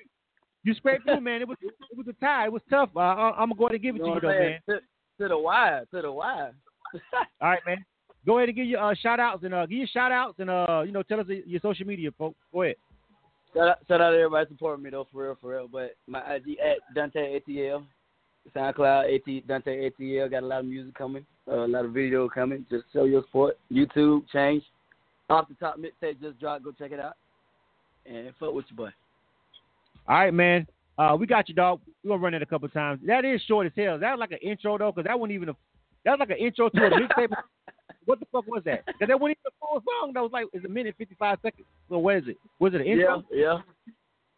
you scraped through, man. It was it was a tie. It was tough. I, I'm gonna go ahead and give it You to you, though, man. To, to the wire, to the wire. All right, man. Go ahead and give your uh, shout outs and uh, give your shout outs and uh, you know, tell us your social media, folks. Go ahead. Shout out, shout out to everybody supporting me though, for real, for real. But my IG at Dante ATL, SoundCloud AT Dante ATL. Got a lot of music coming, uh, a lot of video coming. Just show your support. YouTube change. Off the top mixtape just dropped. Go check it out. And fuck with your boy. All right, man. Uh, we got you, dog. We're gonna run it a couple times. That is short as hell. That was like an intro though, because that wasn't even a that was like an intro to a mixtape. what the fuck was that? Because that wasn't even a full song. That was like it's a minute fifty five seconds. So what is it? Was it an intro? Yeah, yeah.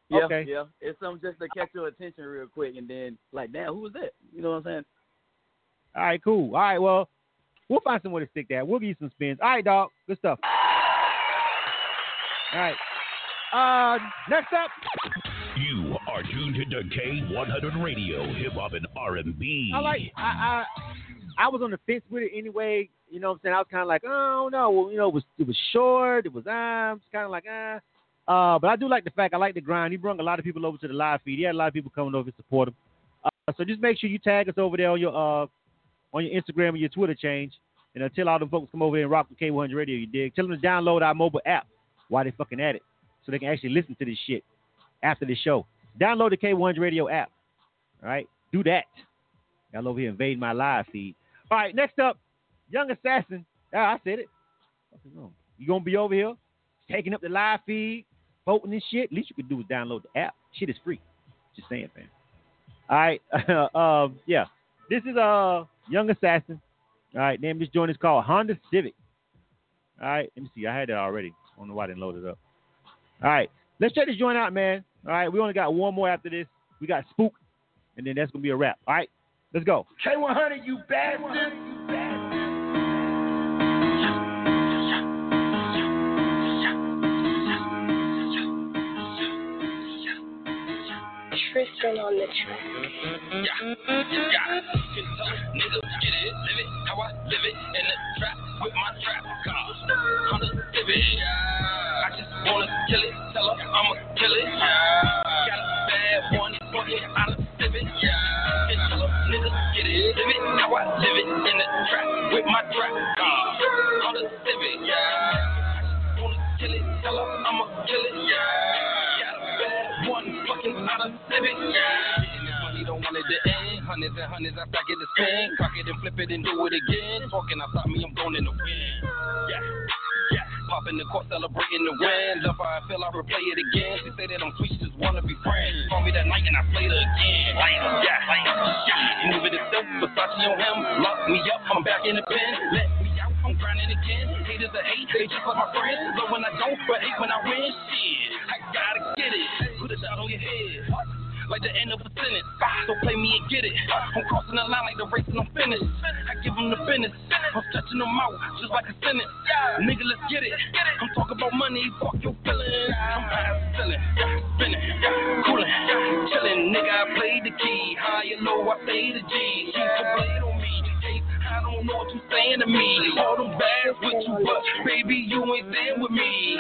Yeah, Okay. yeah. It's something just to catch your attention real quick, and then like, damn, who was that? You know what I'm saying? All right, cool. All right, well, we'll find somewhere to stick that. We'll give you some spins. All right, dog. Good stuff. All right. Uh, next up. You are tuned to K100 Radio, Hip Hop and R&B. I like. I, I I was on the fence with it anyway. You know what I'm saying? I was kind of like, oh, no. Well, you know, it was it was short. It was um, it's kind of like ah. Uh, but I do like the fact I like the grind. He brought a lot of people over to the live feed. He had a lot of people coming over to support him. Uh, so just make sure you tag us over there on your uh on your Instagram and your Twitter change, and uh, tell all the folks come over here and rock the K100 Radio. You dig? Tell them to download our mobile app while they fucking at it, so they can actually listen to this shit after the show. Download the K100 Radio app. All right, do that. Y'all over here invading my live feed. All right, next up, Young Assassin. Ah, I said it. You gonna be over here taking up the live feed, voting and shit? Least you could do is download the app. Shit is free. Just saying, man. All right, um, yeah. This is uh Young Assassin. All right, name this joint is called Honda Civic. All right, let me see. I had that already. I don't know why I didn't load it up. All right, let's check this joint out, man. All right, we only got one more after this. We got Spook, and then that's gonna be a wrap. All right, let's go. K100, you bastard. Tristan on the track. Yeah, yeah. Can tell niggas get it, live it, how I live it in the trap with my trap car. Honda Civic. I just Hundreds I it to spin. Cock it and flip it and do it again. Talking outside me, I'm going in the wind. Yeah, yeah. Pop the court, celebrating the win. Love how I feel, I replay it again. She say that I'm sweet, just wanna be friends. Call me that night and I her again. Yeah, yeah. Itself, Versace on him. Lock me up, I'm back in the pen. Let me out, I'm grinding again. Haters are hate, they just like my friends. Love when I don't, but hate when I win. Shit, I gotta get it. Put it out on your head like the end of a sentence. So play me and get it. I'm crossing the line like the race and I'm finished. I give them the business. I'm stretching them out just like a sentence. Nigga, let's get it. I'm talking about money, fuck your feelings. I'm past selling, spinning, cooling, chilling. Nigga, I play the key. High and low, I play the G. Keep the blade on me. I don't know what you're saying to me. All them bags with you, but baby, you ain't there with me.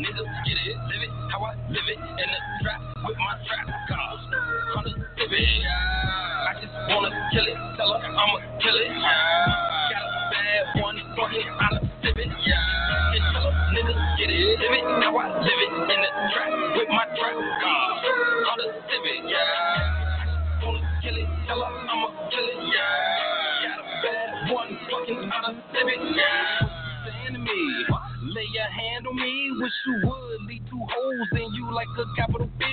Nigga, get it, live it, how I live it in the trap with my trap car. Honda Civic. I just wanna kill it, tell her I'ma kill it. Got a bad one, fucking out of Civic. And tell her niggas get it, live it, how I live it in the trap with my trap car. Honda Civic. Yeah. I just wanna kill it, tell her I'ma kill it. Got a bad one, fucking out of. Saying to me. Lay your hand on me, wish you would. Leave two holes in you like a capital B.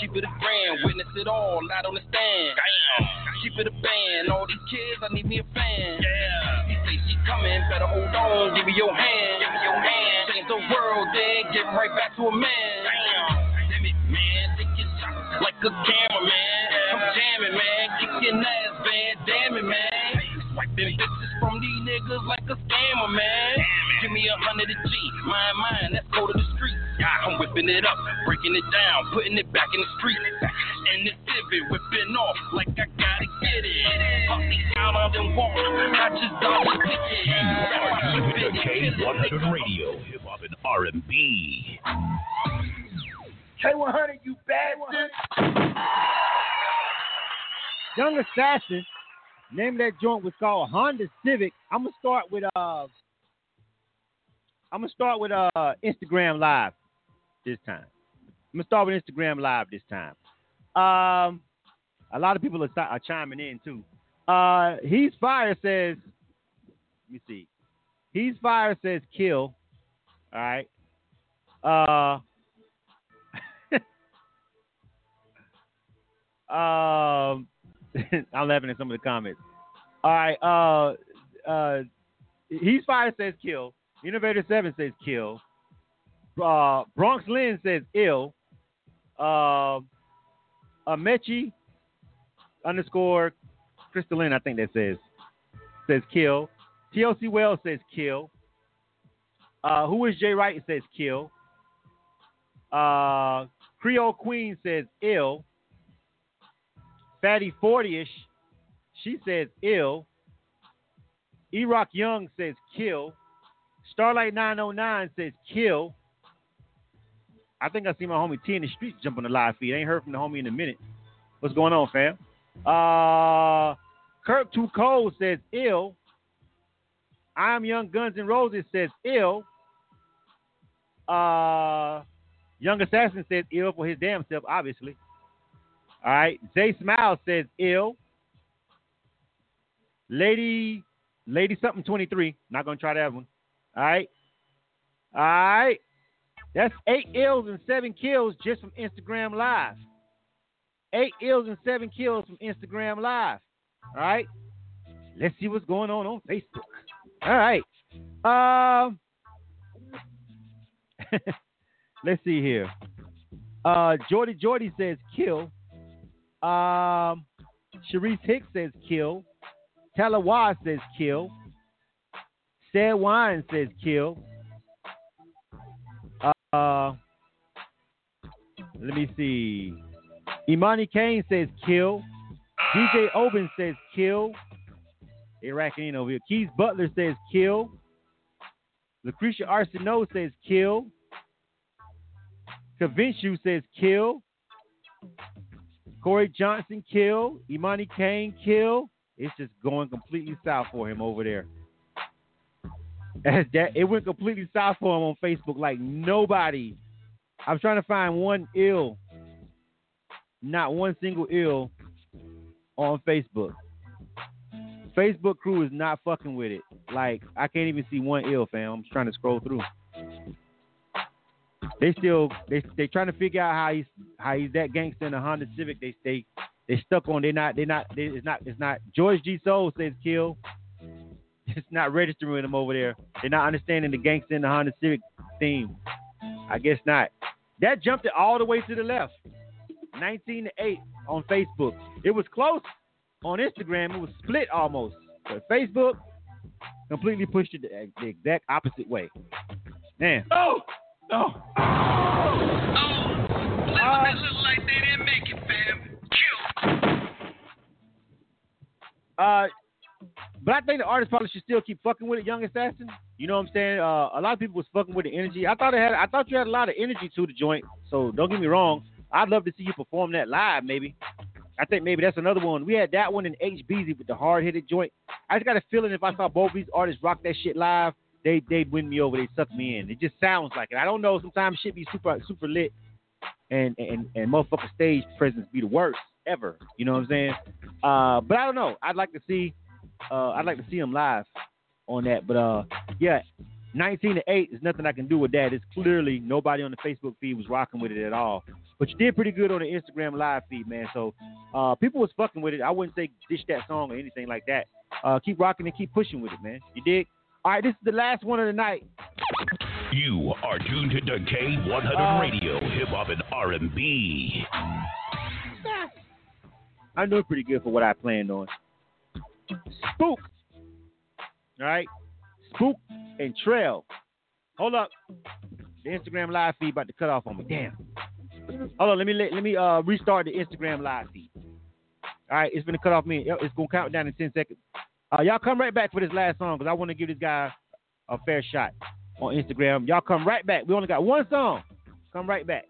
Keep it a grand, witness it all out on the stand. Damn. Keep it a band, all these kids, I need me a fan. Yeah. He say she coming, better hold on, give me your hand. Give me your hand. Change the world, then get right back to a man. Damn. Damn it, man, take your shot like a cameraman. I'm jamming, man, kick kicking ass, man, damn it, man. Swiping bitches from these niggas like a scammer, man. Give me me a hundred a G. Mine, mine, let's go to the street. I'm whipping it up, breaking it down, putting it back in the street. And the civic whipping off like I gotta get it. Fuck me out on them walk, I just got the ticket. You are K100 Radio, Hip Hop and R&B. K100, you bastard. Young Assassin. Name of that joint was called Honda Civic. I'm gonna start with uh I'm gonna start with uh Instagram Live this time. I'm gonna start with Instagram Live this time. Um, a lot of people are, are chiming in too. Uh, he's fire says. Let me see. He's fire says kill. All right. Uh. um, I'm laughing at some of the comments. All right. Uh, uh, he's fire says kill. Innovator Seven says kill. Uh, Bronx Lynn says ill. Uh, Amechi underscore Crystalline, I think that says says kill. TOC Wells says kill. Uh, who is Jay Wright says kill. Uh, Creole Queen says ill. Fatty 40ish, she says ill. E Rock Young says kill. Starlight 909 says kill. I think I see my homie T in the streets jump on the live feed. I ain't heard from the homie in a minute. What's going on, fam? Uh, Kirk Too Cold says ill. I'm Young Guns and Roses says ill. Uh, Young Assassin says ill for his damn self, obviously. All right. Zay Smile says ill. Lady, Lady something 23. Not to try that one. All right. All right. That's eight ills and seven kills just from Instagram Live. Eight ills and seven kills from Instagram Live. All right. Let's see what's going on on Facebook. All right. Um. let's see here. Uh, Jordy Jordy says kill. Um, Sharice Hicks says kill. Talawa says kill. Sad Wine says kill. Uh, let me see. Imani Kane says kill. DJ Oben says kill. Racking in over here. Keith Butler says kill. Lucretia Arsenault says kill. Convince says kill. Corey Johnson kill. Imani Kane kill. It's just going completely south for him over there. That it went completely south for him on Facebook like nobody. I'm trying to find one ill, not one single ill on Facebook. Facebook crew is not fucking with it. Like I can't even see one ill, fam. I'm just trying to scroll through. They still they they trying to figure out how he's how he's that gangster in a Honda Civic. They they they stuck on. They not they not they, it's not it's not. George G Soul says kill. It's not registering with them over there. They're not understanding the gangster in the Honda Civic theme. I guess not. That jumped it all the way to the left. 19 to 8 on Facebook. It was close on Instagram. It was split almost. But Facebook completely pushed it the, exact opposite way. Man. No! No. Oh, uh, it look like they didn't make it, fam. Kill. Uh, but I think the artist probably should still keep fucking with it, Young Assassin. You know what I'm saying? Uh, a lot of people was fucking with the energy. I thought it had. I thought you had a lot of energy to the joint. So don't get me wrong. I'd love to see you perform that live, maybe. I think maybe that's another one. We had that one in HBZ with the hard hitted joint. I just got a feeling if I saw both these artists rock that shit live, they they'd win me over. They suck me in. It just sounds like it. I don't know. Sometimes shit be super super lit, and and and motherfucker stage presence be the worst ever. You know what I'm saying? Uh, but I don't know. I'd like to see. Uh, I'd like to see him live on that. But uh, yeah, 19 to 8 is nothing I can do with that. It's clearly nobody on the Facebook feed was rocking with it at all. But you did pretty good on the Instagram live feed, man. So uh, people was fucking with it. I wouldn't say dish that song or anything like that. Uh, keep rocking and keep pushing with it, man. You dig? All right, this is the last one of the night. You are tuned to K100 Uh, Radio, Hip Hop and R&B. I know pretty good for what I planned on. Spook. All right. Spook and Trail. hold up. The Instagram live feed about to cut off on me. Damn. Hold on, let me let, let me uh restart the Instagram live feed. All right, it's gonna cut off me. It's gonna count down in ten seconds. Uh, y'all come right back for this last song because I want to give this guy a fair shot on Instagram. Y'all come right back. We only got one song. Come right back.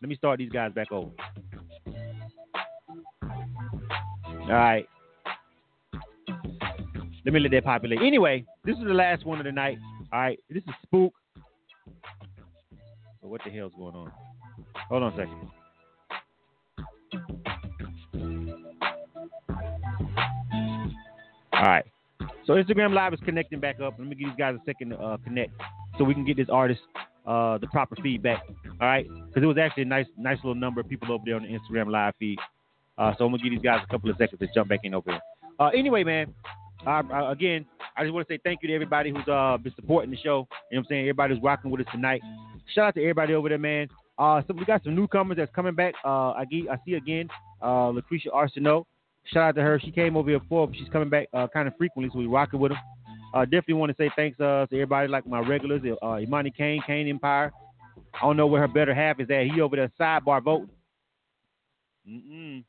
Let me start these guys back over. All right. Let me let that populate. Anyway, this is the last one of the night. All right. This is Spook. So what the hell's going on? Hold on a second. All right. So Instagram Live is connecting back up. Let me give these guys a second to uh, connect so we can get this artist uh, the proper feedback. All right, because it was actually a nice, nice little number of people over there on the Instagram Live feed. Uh, so I'm gonna give these guys a couple of seconds to jump back in over here. Uh, anyway, man. Again, I just want to say thank you to everybody who's uh, been supporting the show. You know what I'm saying? Everybody who's rocking with us tonight. Shout out to everybody over there, man. Uh, so we got some newcomers that's coming back. I, I see again, Lucretia Arsenault. Shout out to her. She came over here before, but she's coming back uh, kind of frequently, so we rocking with her. Uh, definitely want to say thanks uh, to everybody like my regulars, uh, Imani Kane, Kane Empire. I don't know where her better half is at. He over there sidebar voting. Mm-mm.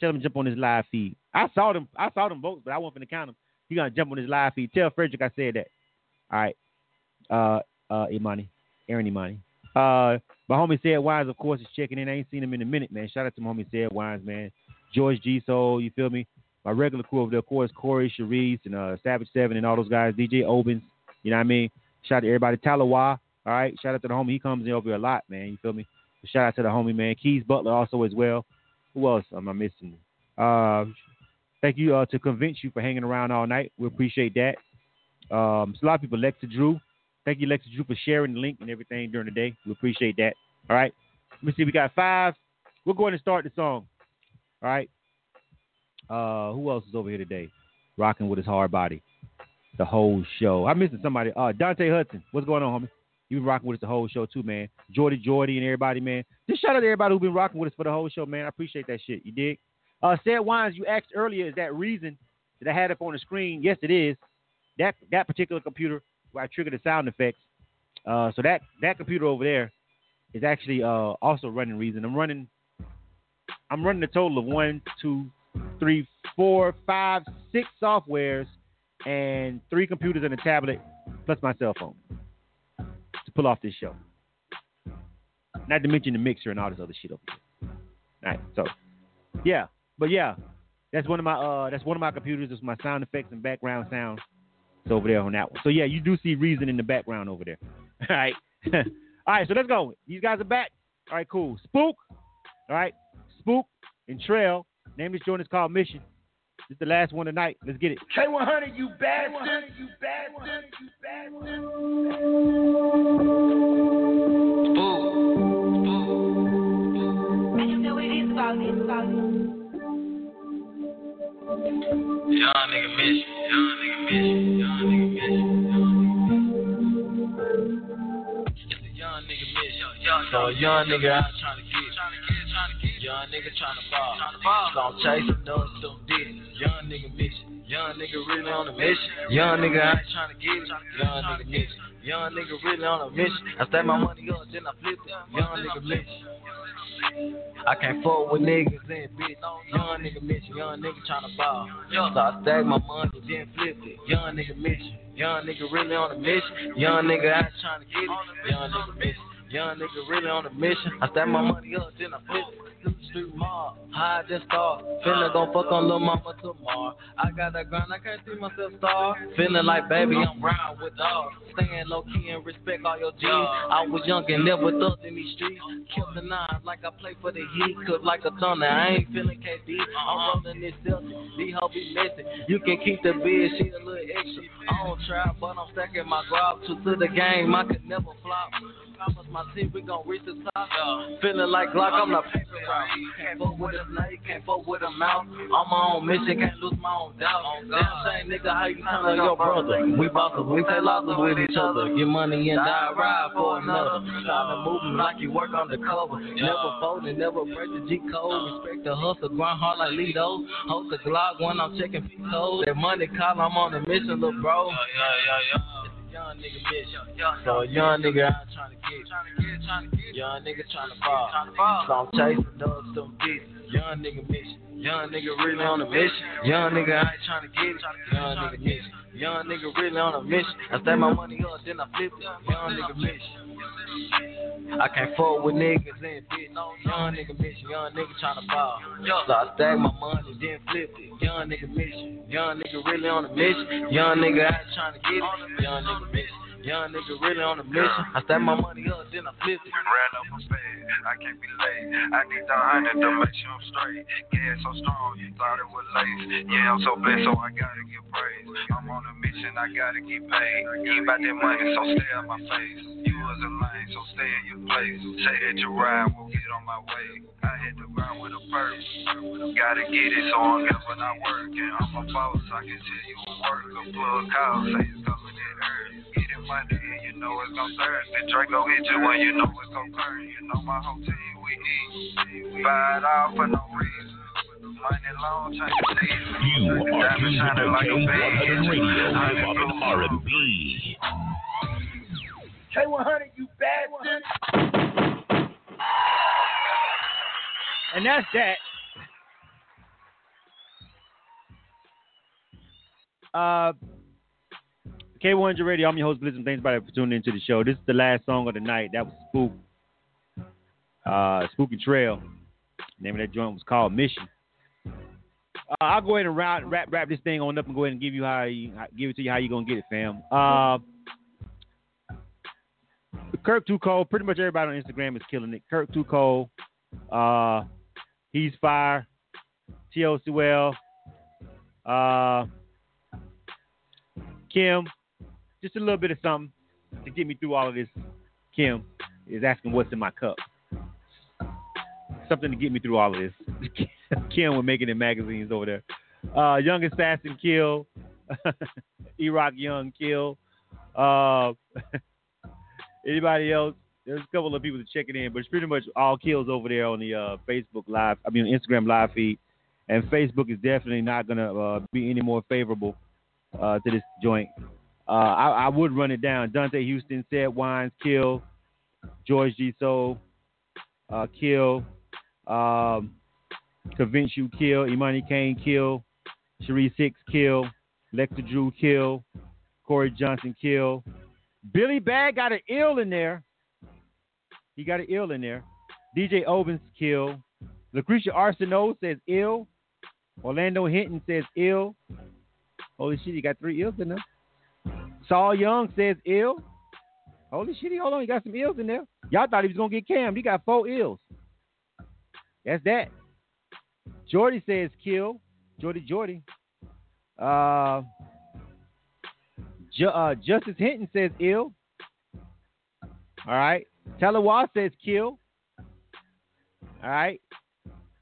Tell him to jump on his live feed. I saw them. I saw them votes, but I wasn't to count them. He gonna jump on his live feed. Tell Frederick I said that. All right. Uh, uh, Imani, Aaron Imani. Uh, my homie said Wines, of course, is checking in. I ain't seen him in a minute, man. Shout out to my homie said Wines, man. George G Soul, you feel me? My regular crew over there, of course, Corey, Sharice, and uh, Savage Seven, and all those guys. DJ Obens, you know what I mean? Shout out to everybody. Talawa, all right. Shout out to the homie. He comes in over here a lot, man. You feel me? Shout out to the homie, man. Keys Butler also as well. Who else am I missing? Uh, thank you uh, to convince you for hanging around all night. We appreciate that. Um, a lot of people. Lexa Drew, thank you, Lexa Drew, for sharing the link and everything during the day. We appreciate that. All right. Let me see. We got five. We're going to start the song. All right. Uh, who else is over here today? Rocking with his hard body. The whole show. I'm missing somebody. Uh, Dante Hudson. What's going on, homie? You've been rocking with us the whole show too, man. Jordy, Jordy, and everybody, man. Just shout out to everybody who's been rocking with us for the whole show, man. I appreciate that shit. You dig? Uh, said Wines, you asked earlier, is that reason that I had up on the screen? Yes, it is. That that particular computer where I triggered the sound effects. Uh, so that that computer over there is actually uh also running Reason. I'm running. I'm running a total of one, two, three, four, five, six softwares, and three computers and a tablet, plus my cell phone to pull off this show. Not to mention the mixer and all this other shit over here. All right, so yeah, but yeah, that's one of my uh that's one of my computers. It's my sound effects and background sound. It's over there on that one. So yeah, you do see Reason in the background over there. All right. all right, so let's go. These guys are back. All right, cool. Spook. All right. Spook and Trail. Name of this joint is called Mission. This is the last one tonight. Let's get it. K100, you bastard. You bastard. You bastard. I just know what it is about it. About it. Young nigga miss you. Young nigga miss you. Young nigga miss you. Young nigga miss you. So young nigga out trying ball. So I'm chasing those some dick. Young nigga miss you. Young nigga really on a mission. Young nigga out trying to get it. Young nigga miss you. Young nigga really on a mission. I stack my money up, then I flip it. Young nigga miss you. I can't fuck with niggas and bitch. Young nigga miss you, young nigga tryna ball. So I stack my money, then flip it. Young nigga miss you, young nigga really on a mission. Young nigga out tryna get it. Young nigga miss you. Young nigga really on a mission. I stack my money up, then I flip it. The street mob, high just start. Finna gon' fuck on lil' mama tomorrow. I got that grind, I can't see myself star. Feeling like baby, I'm round with dogs. Staying low key and respect all your G's. I was young and never thugged in these streets. Killed the nine like I play for the Heat. Cook like a thunder, I ain't feeling KD. I'm rolling this Celtic. These hoes be missing. You can keep the bid, she a little extra. I don't try, but I'm stacking my grab to to the game. I could never flop. Promise my team we gon' reach the top. Feeling like Glock, I'm the paper route. Can't fuck with a snake, can't fuck with a mouse. On my own mission, can't lose my own doubt. Oh, Damn shame, nigga, how you tell your brother? We bosses, we take losses with each other. Get money and die, ride for another. Trying to move like you work undercover. Never folding, never break the G code. Respect the hustle, grind hard like Lido. Hold the Glock when I'm checking feet code. That money call, I'm on a mission, little bro. Yeah, yeah, yeah. Young nigga bitch. So a young nigga out trying to get. Young nigga trying to fall. So I'm chasing dogs, some beats. Young nigga mission. Young nigga really on a mission. Young nigga I ain't trying to get it. Young nigga mission. Young nigga really on a mission. I stack my money up, then I flip it. Young nigga mission. I can't fuck with niggas and bitch. Young nigga mission. Young nigga trying to ball. So I stack my money, then flip it. Young nigga mission. Young nigga really on a mission. Young nigga I ain't trying to get it. Young nigga mission. Young nigga really on a mission. I stack my money up, then I flip it. Ran up a bed, I can't be late. I need the hundred to make sure I'm straight. Gas so strong, you thought it was lace. Yeah, I'm so blessed, so I gotta give praise. I'm on a mission, I gotta get paid. Ain't about that money, so stay out my face. You was a lane, so stay in your place. Say that you ride, won't get on my way. I hit the ground with a purse. Gotta get it, so I'm never not working. I'm a boss, I can tell you a work. A plug call, say it's coming in early. Get it money, and you know it's gon' serve. The Draco hit you when you know it's gon' burn. You know my whole team, we eat. Buy it all for no reason. Money long, change the season. You are Diamond tuned shining to like a band. K100 Radio, hip hop and R&B. K100, you bastard. And that's that. Uh, K100 Radio. I'm your host, Blizzard. Thanks everybody for tuning into the show. This is the last song of the night. That was Spook. Uh, Spooky Trail. The name of that joint was called Mission. Uh, I'll go ahead and round, wrap wrap this thing on up and go ahead and give you how you give it to you how you gonna get it, fam. Uh, Kirk Too Cold. Pretty much everybody on Instagram is killing it. Kirk Too Cold. Uh, he's fire. TOC Well. Uh, Kim. Just a little bit of something to get me through all of this. Kim is asking what's in my cup. Something to get me through all of this. Kim with making it magazines over there. Uh, Young Assassin kill. E-Rock Young kill. Uh, anybody else? There's a couple of people checking in, but it's pretty much all kills over there on the uh, Facebook live. I mean, Instagram live feed, and Facebook is definitely not gonna uh, be any more favorable uh, to this joint. Uh, I, I would run it down. Dante Houston said Wines kill. George G. Soul uh, kill. Um, Convince You kill. Imani Kane kill. Cherie Six kill. Lecter Drew kill. Corey Johnson kill. Billy Bag got an ill in there. He got an ill in there. DJ Owens kill. Lucretia Arsenault says ill. Orlando Hinton says ill. Holy shit, he got three ills in there. Saul Young says ill. Holy shit, hold on, he got some ills in there. Y'all thought he was gonna get cammed. He got four ills. That's that. Jordy says kill. Jordy Jordy. Uh, uh, Justice Hinton says ill. All right. Talawa says kill. All right.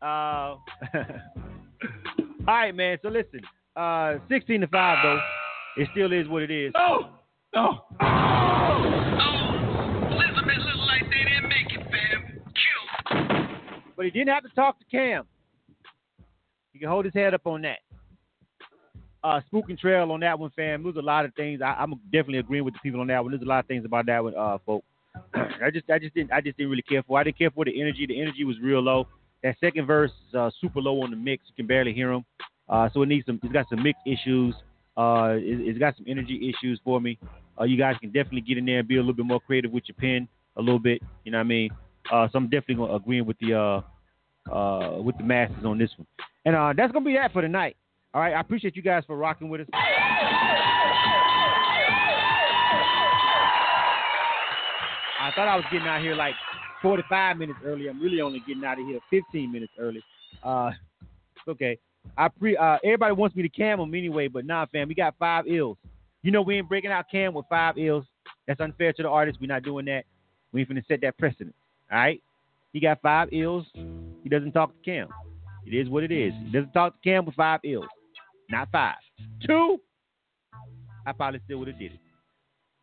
Uh, all right, man. So listen. Uh, 16 to 5, though. It still is what it is. No! No! Elizabeth look like they didn't make it, fam. Kill. But he didn't have to talk to Cam. He can hold his head up on that. Uh, Spook and Trail on that one, fam. There's a lot of things. I, I'm definitely agreeing with the people on that one. There's a lot of things about that one, uh, folk. I just, I just didn't, I just didn't really care for. I didn't care for the energy. The energy was real low. That second verse is uh, super low on the mix. You can barely hear him. Uh, so it needs some. It's got some mix issues. Uh, it, it's got some energy issues for me. Uh, you guys can definitely get in there and be a little bit more creative with your pen a little bit. You know what I mean? Uh, so I'm definitely gonna agreeing with the uh, uh, with the masses on this one. And uh, that's gonna be that for tonight. All right. I appreciate you guys for rocking with us. I thought I was getting out here like 45 minutes early. I'm really only getting out of here 15 minutes early. Uh, okay. I pre uh, everybody wants me to cam them anyway, but nah, fam, we got five ills. You know we ain't breaking out cam with five ills. That's unfair to the artist. We're not doing that. We ain't finna set that precedent. All right. He got five ills. He doesn't talk to Cam. It is what it is. He doesn't talk to Cam with five ills. Not five. Two, I probably still would have did it.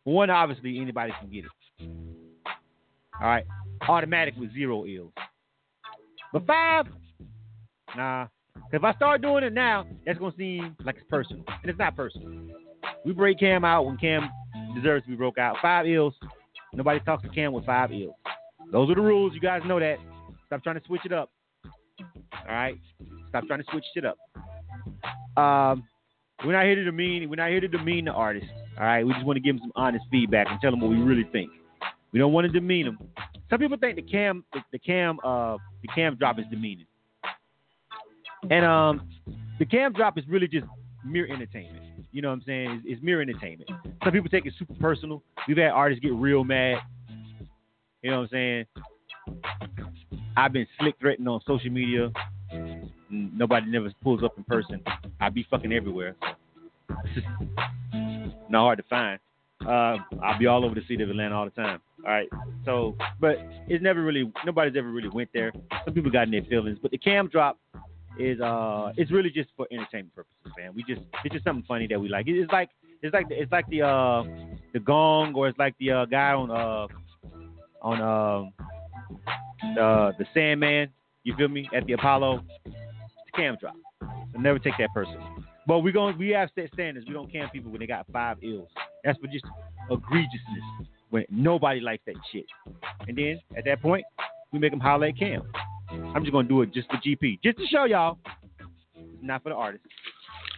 One, obviously, anybody can get it. All right. Automatic with zero ills. But five, nah. If I start doing it now, that's gonna seem like it's personal, and it's not personal. We break Cam out when Cam deserves to be broke out. Five ills. Nobody talks to Cam with five ills. Those are the rules. You guys know that. Stop trying to switch it up. All right. Stop trying to switch shit up. Um, we're not here to demean. We're not here to demean the artist. All right. We just want to give them some honest feedback and tell them what we really think. We don't want to demean them. Some people think the cam, the, the cam, uh, the cam drop is demeaning. And um, the cam drop is really just mere entertainment. You know what I'm saying? It's, it's mere entertainment. Some people take it super personal. We've had artists get real mad. You know what I'm saying? I've been slick threatened on social media. Nobody never pulls up in person. I be fucking everywhere. Not hard to find. Uh, I'll be all over the city of Atlanta all the time. All right. So, but it's never really nobody's ever really went there. Some people got in their feelings, but the cam drop is uh it's really just for entertainment purposes, man. We just it's just something funny that we like. It's like it's like the, it's like the uh the gong or it's like the uh, guy on uh on uh uh the Sandman. You feel me at the Apollo? It's a cam drop. So never take that person. But we going we have set standards. We don't cam people when they got five ills. That's for just egregiousness when nobody likes that shit. And then at that point, we make them holler at Cam. I'm just gonna do it just for GP, just to show y'all, it's not for the artist.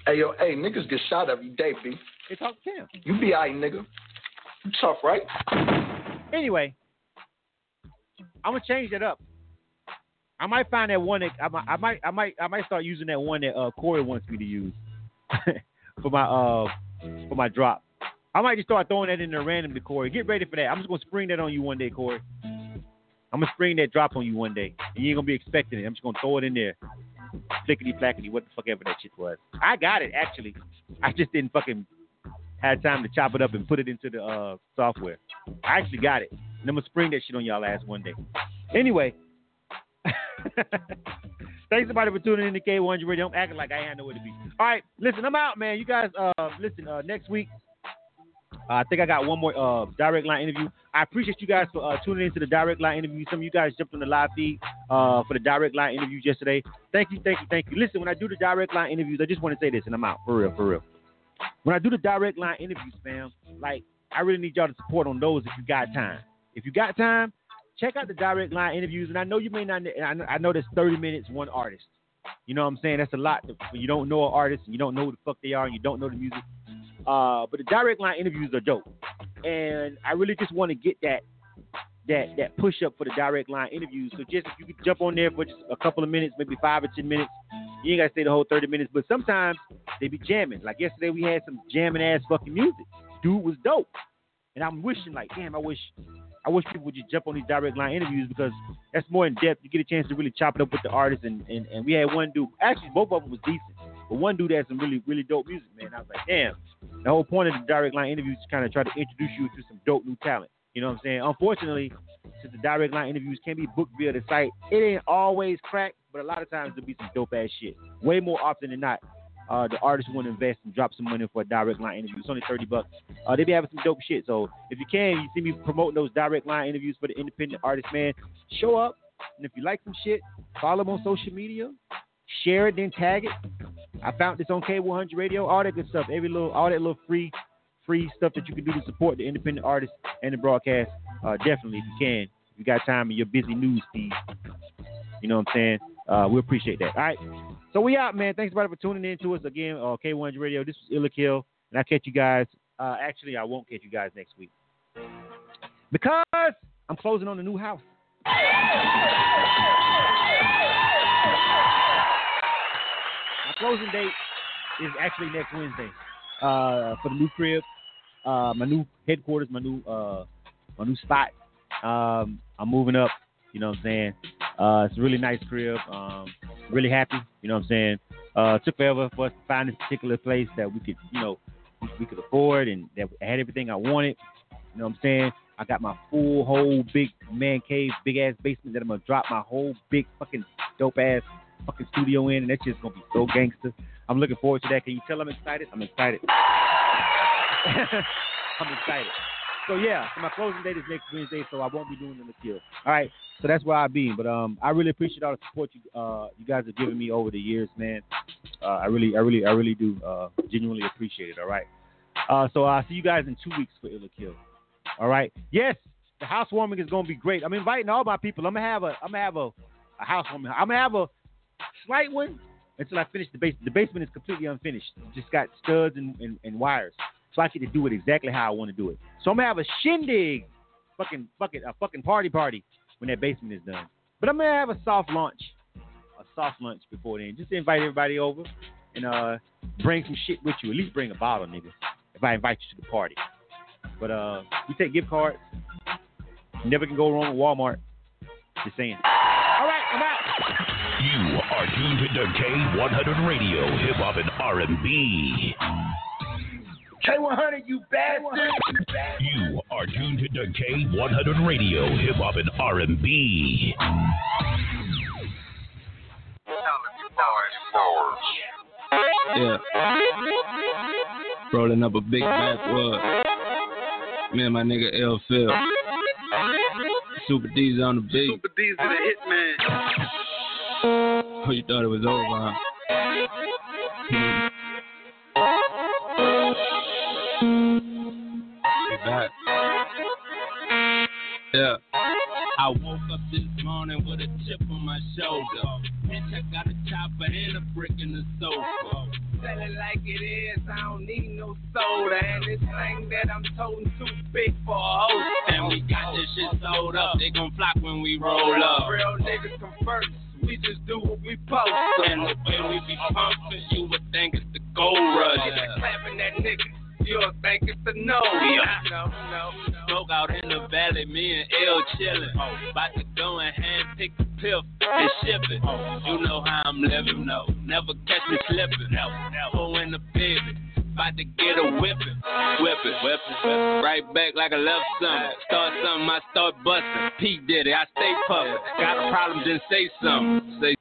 Hey yo, hey niggas get shot every day, B. They talk to him. You be alright, nigga. You tough, right? Anyway, I'm gonna change that up. I might find that one that I might, I might, I might, I might start using that one that uh, Corey wants me to use for my uh for my drop. I might just start throwing that in there randomly, Corey. Get ready for that. I'm just gonna spring that on you one day, Corey. I'm gonna spring that drop on you one day, and you ain't gonna be expecting it. I'm just gonna throw it in there, flickety flackety, what the fuck ever that shit was. I got it actually. I just didn't fucking had time to chop it up and put it into the uh, software. I actually got it, and I'm gonna spring that shit on y'all ass one day. Anyway, thanks everybody for tuning in to K100 Radio. I'm acting like I ain't nowhere to be. All right, listen, I'm out, man. You guys, uh, listen. Uh, next week, uh, I think I got one more uh, direct line interview. I appreciate you guys for uh, tuning into the direct line interview. Some of you guys jumped on the live feed uh, for the direct line interviews yesterday. Thank you, thank you, thank you. Listen, when I do the direct line interviews, I just want to say this, and I'm out for real, for real. When I do the direct line interviews, fam, like I really need y'all to support on those if you got time. If you got time, check out the direct line interviews. And I know you may not. I know, there's 30 minutes one artist. You know what I'm saying? That's a lot. When you don't know an artist and you don't know who the fuck they are and you don't know the music. Uh, but the direct line interviews are dope, and I really just want to get that that that push up for the direct line interviews. So just if you could jump on there for just a couple of minutes, maybe five or ten minutes. You ain't gotta stay the whole 30 minutes, but sometimes they be jamming. Like yesterday, we had some jamming ass fucking music. Dude was dope, and I'm wishing like, damn, I wish I wish people would just jump on these direct line interviews because that's more in depth. You get a chance to really chop it up with the artist, and, and, and we had one dude. Actually, both of them was decent, but one dude had some really really dope music, man. I was like, damn. The whole point of the direct line interviews is kind of try to introduce you to some dope new talent. You know what I'm saying? Unfortunately, since the direct line interviews can be booked via the site, it ain't always cracked, but a lot of times there'll be some dope ass shit. Way more often than not, uh, the artists want to invest and drop some money for a direct line interview. It's only 30 bucks. Uh, they be having some dope shit. So if you can, you see me promoting those direct line interviews for the independent artist, man, show up. And if you like some shit, follow them on social media, share it, then tag it. I found this on K100 Radio, all that good stuff. Every little, all that little free, free stuff that you can do to support the independent artists and the broadcast. Uh, definitely, if you can, if you got time in your busy news feed, you know what I'm saying. Uh, we appreciate that. All right, so we out, man. Thanks everybody for tuning in to us again. Uh, K100 Radio. This was Illa and I'll catch you guys. Uh, actually, I won't catch you guys next week because I'm closing on a new house. Closing date is actually next Wednesday uh, for the new crib, uh, my new headquarters, my new uh, my new spot. Um, I'm moving up. You know what I'm saying? Uh, it's a really nice crib. Um, really happy. You know what I'm saying? Uh, it took forever for us to find this particular place that we could, you know, we, we could afford and that had everything I wanted. You know what I'm saying? I got my full whole big man cave, big ass basement that I'm gonna drop my whole big fucking dope ass fucking studio in, and that's just gonna be so gangster. I'm looking forward to that. Can you tell I'm excited? I'm excited. I'm excited. So yeah, so my closing date is next Wednesday, so I won't be doing the kill. All right, so that's where I'll be. But um, I really appreciate all the support you uh you guys have given me over the years, man. Uh, I really, I really, I really do uh genuinely appreciate it. All right. Uh, so I'll see you guys in two weeks for Ill or Kill. All right. Yes, the housewarming is gonna be great. I'm inviting all my people. I'm gonna have a, I'm gonna have a, a housewarming. I'm gonna have a slight one until I finish the basement. The basement is completely unfinished. Just got studs and, and, and wires so I get to do it exactly how I want to do it. So I'm gonna have a shindig, fucking fucking a fucking party party when that basement is done. But I'm gonna have a soft launch, a soft lunch before then. Just invite everybody over and uh bring some shit with you. At least bring a bottle, nigga. If I invite you to the party. But uh, we take gift cards. You never can go wrong with Walmart. Just saying. You are tuned to K100 Radio, Hip Hop and R&B. K100, you bastard! You are tuned to K100 Radio, Hip Hop and R&B. Yeah. Rolling up a big backwood. Me and my nigga L Phil. Super D's on the beat. Super D's to the hitman. Oh, you thought it was over, huh? Back. Yeah. I woke up this morning with a chip on my shoulder. Bitch, I got a chopper and a brick in the sofa. Tell it like it is, I don't need no soda. And this thing that I'm toting too big for a host. And we got this shit sold up. They gon' flock when we roll up. Real niggas come first. We just do what we post. And the way we be pumping, you would think it's the gold rush. Yeah. Clapping that nigga. You'll think it's a no. Yeah. No, no, no. Smoke out in the valley, me and L chillin'. About to go and hand pick the pill and ship it. You know how I'm living, no. Never catch me slipping. Never, never. Pull in the baby. About to get a whipping. Whipping, whipping. Right back like I left something. Start something, I start busting. did it, I stay puffin'. Got a problem, then say something. Say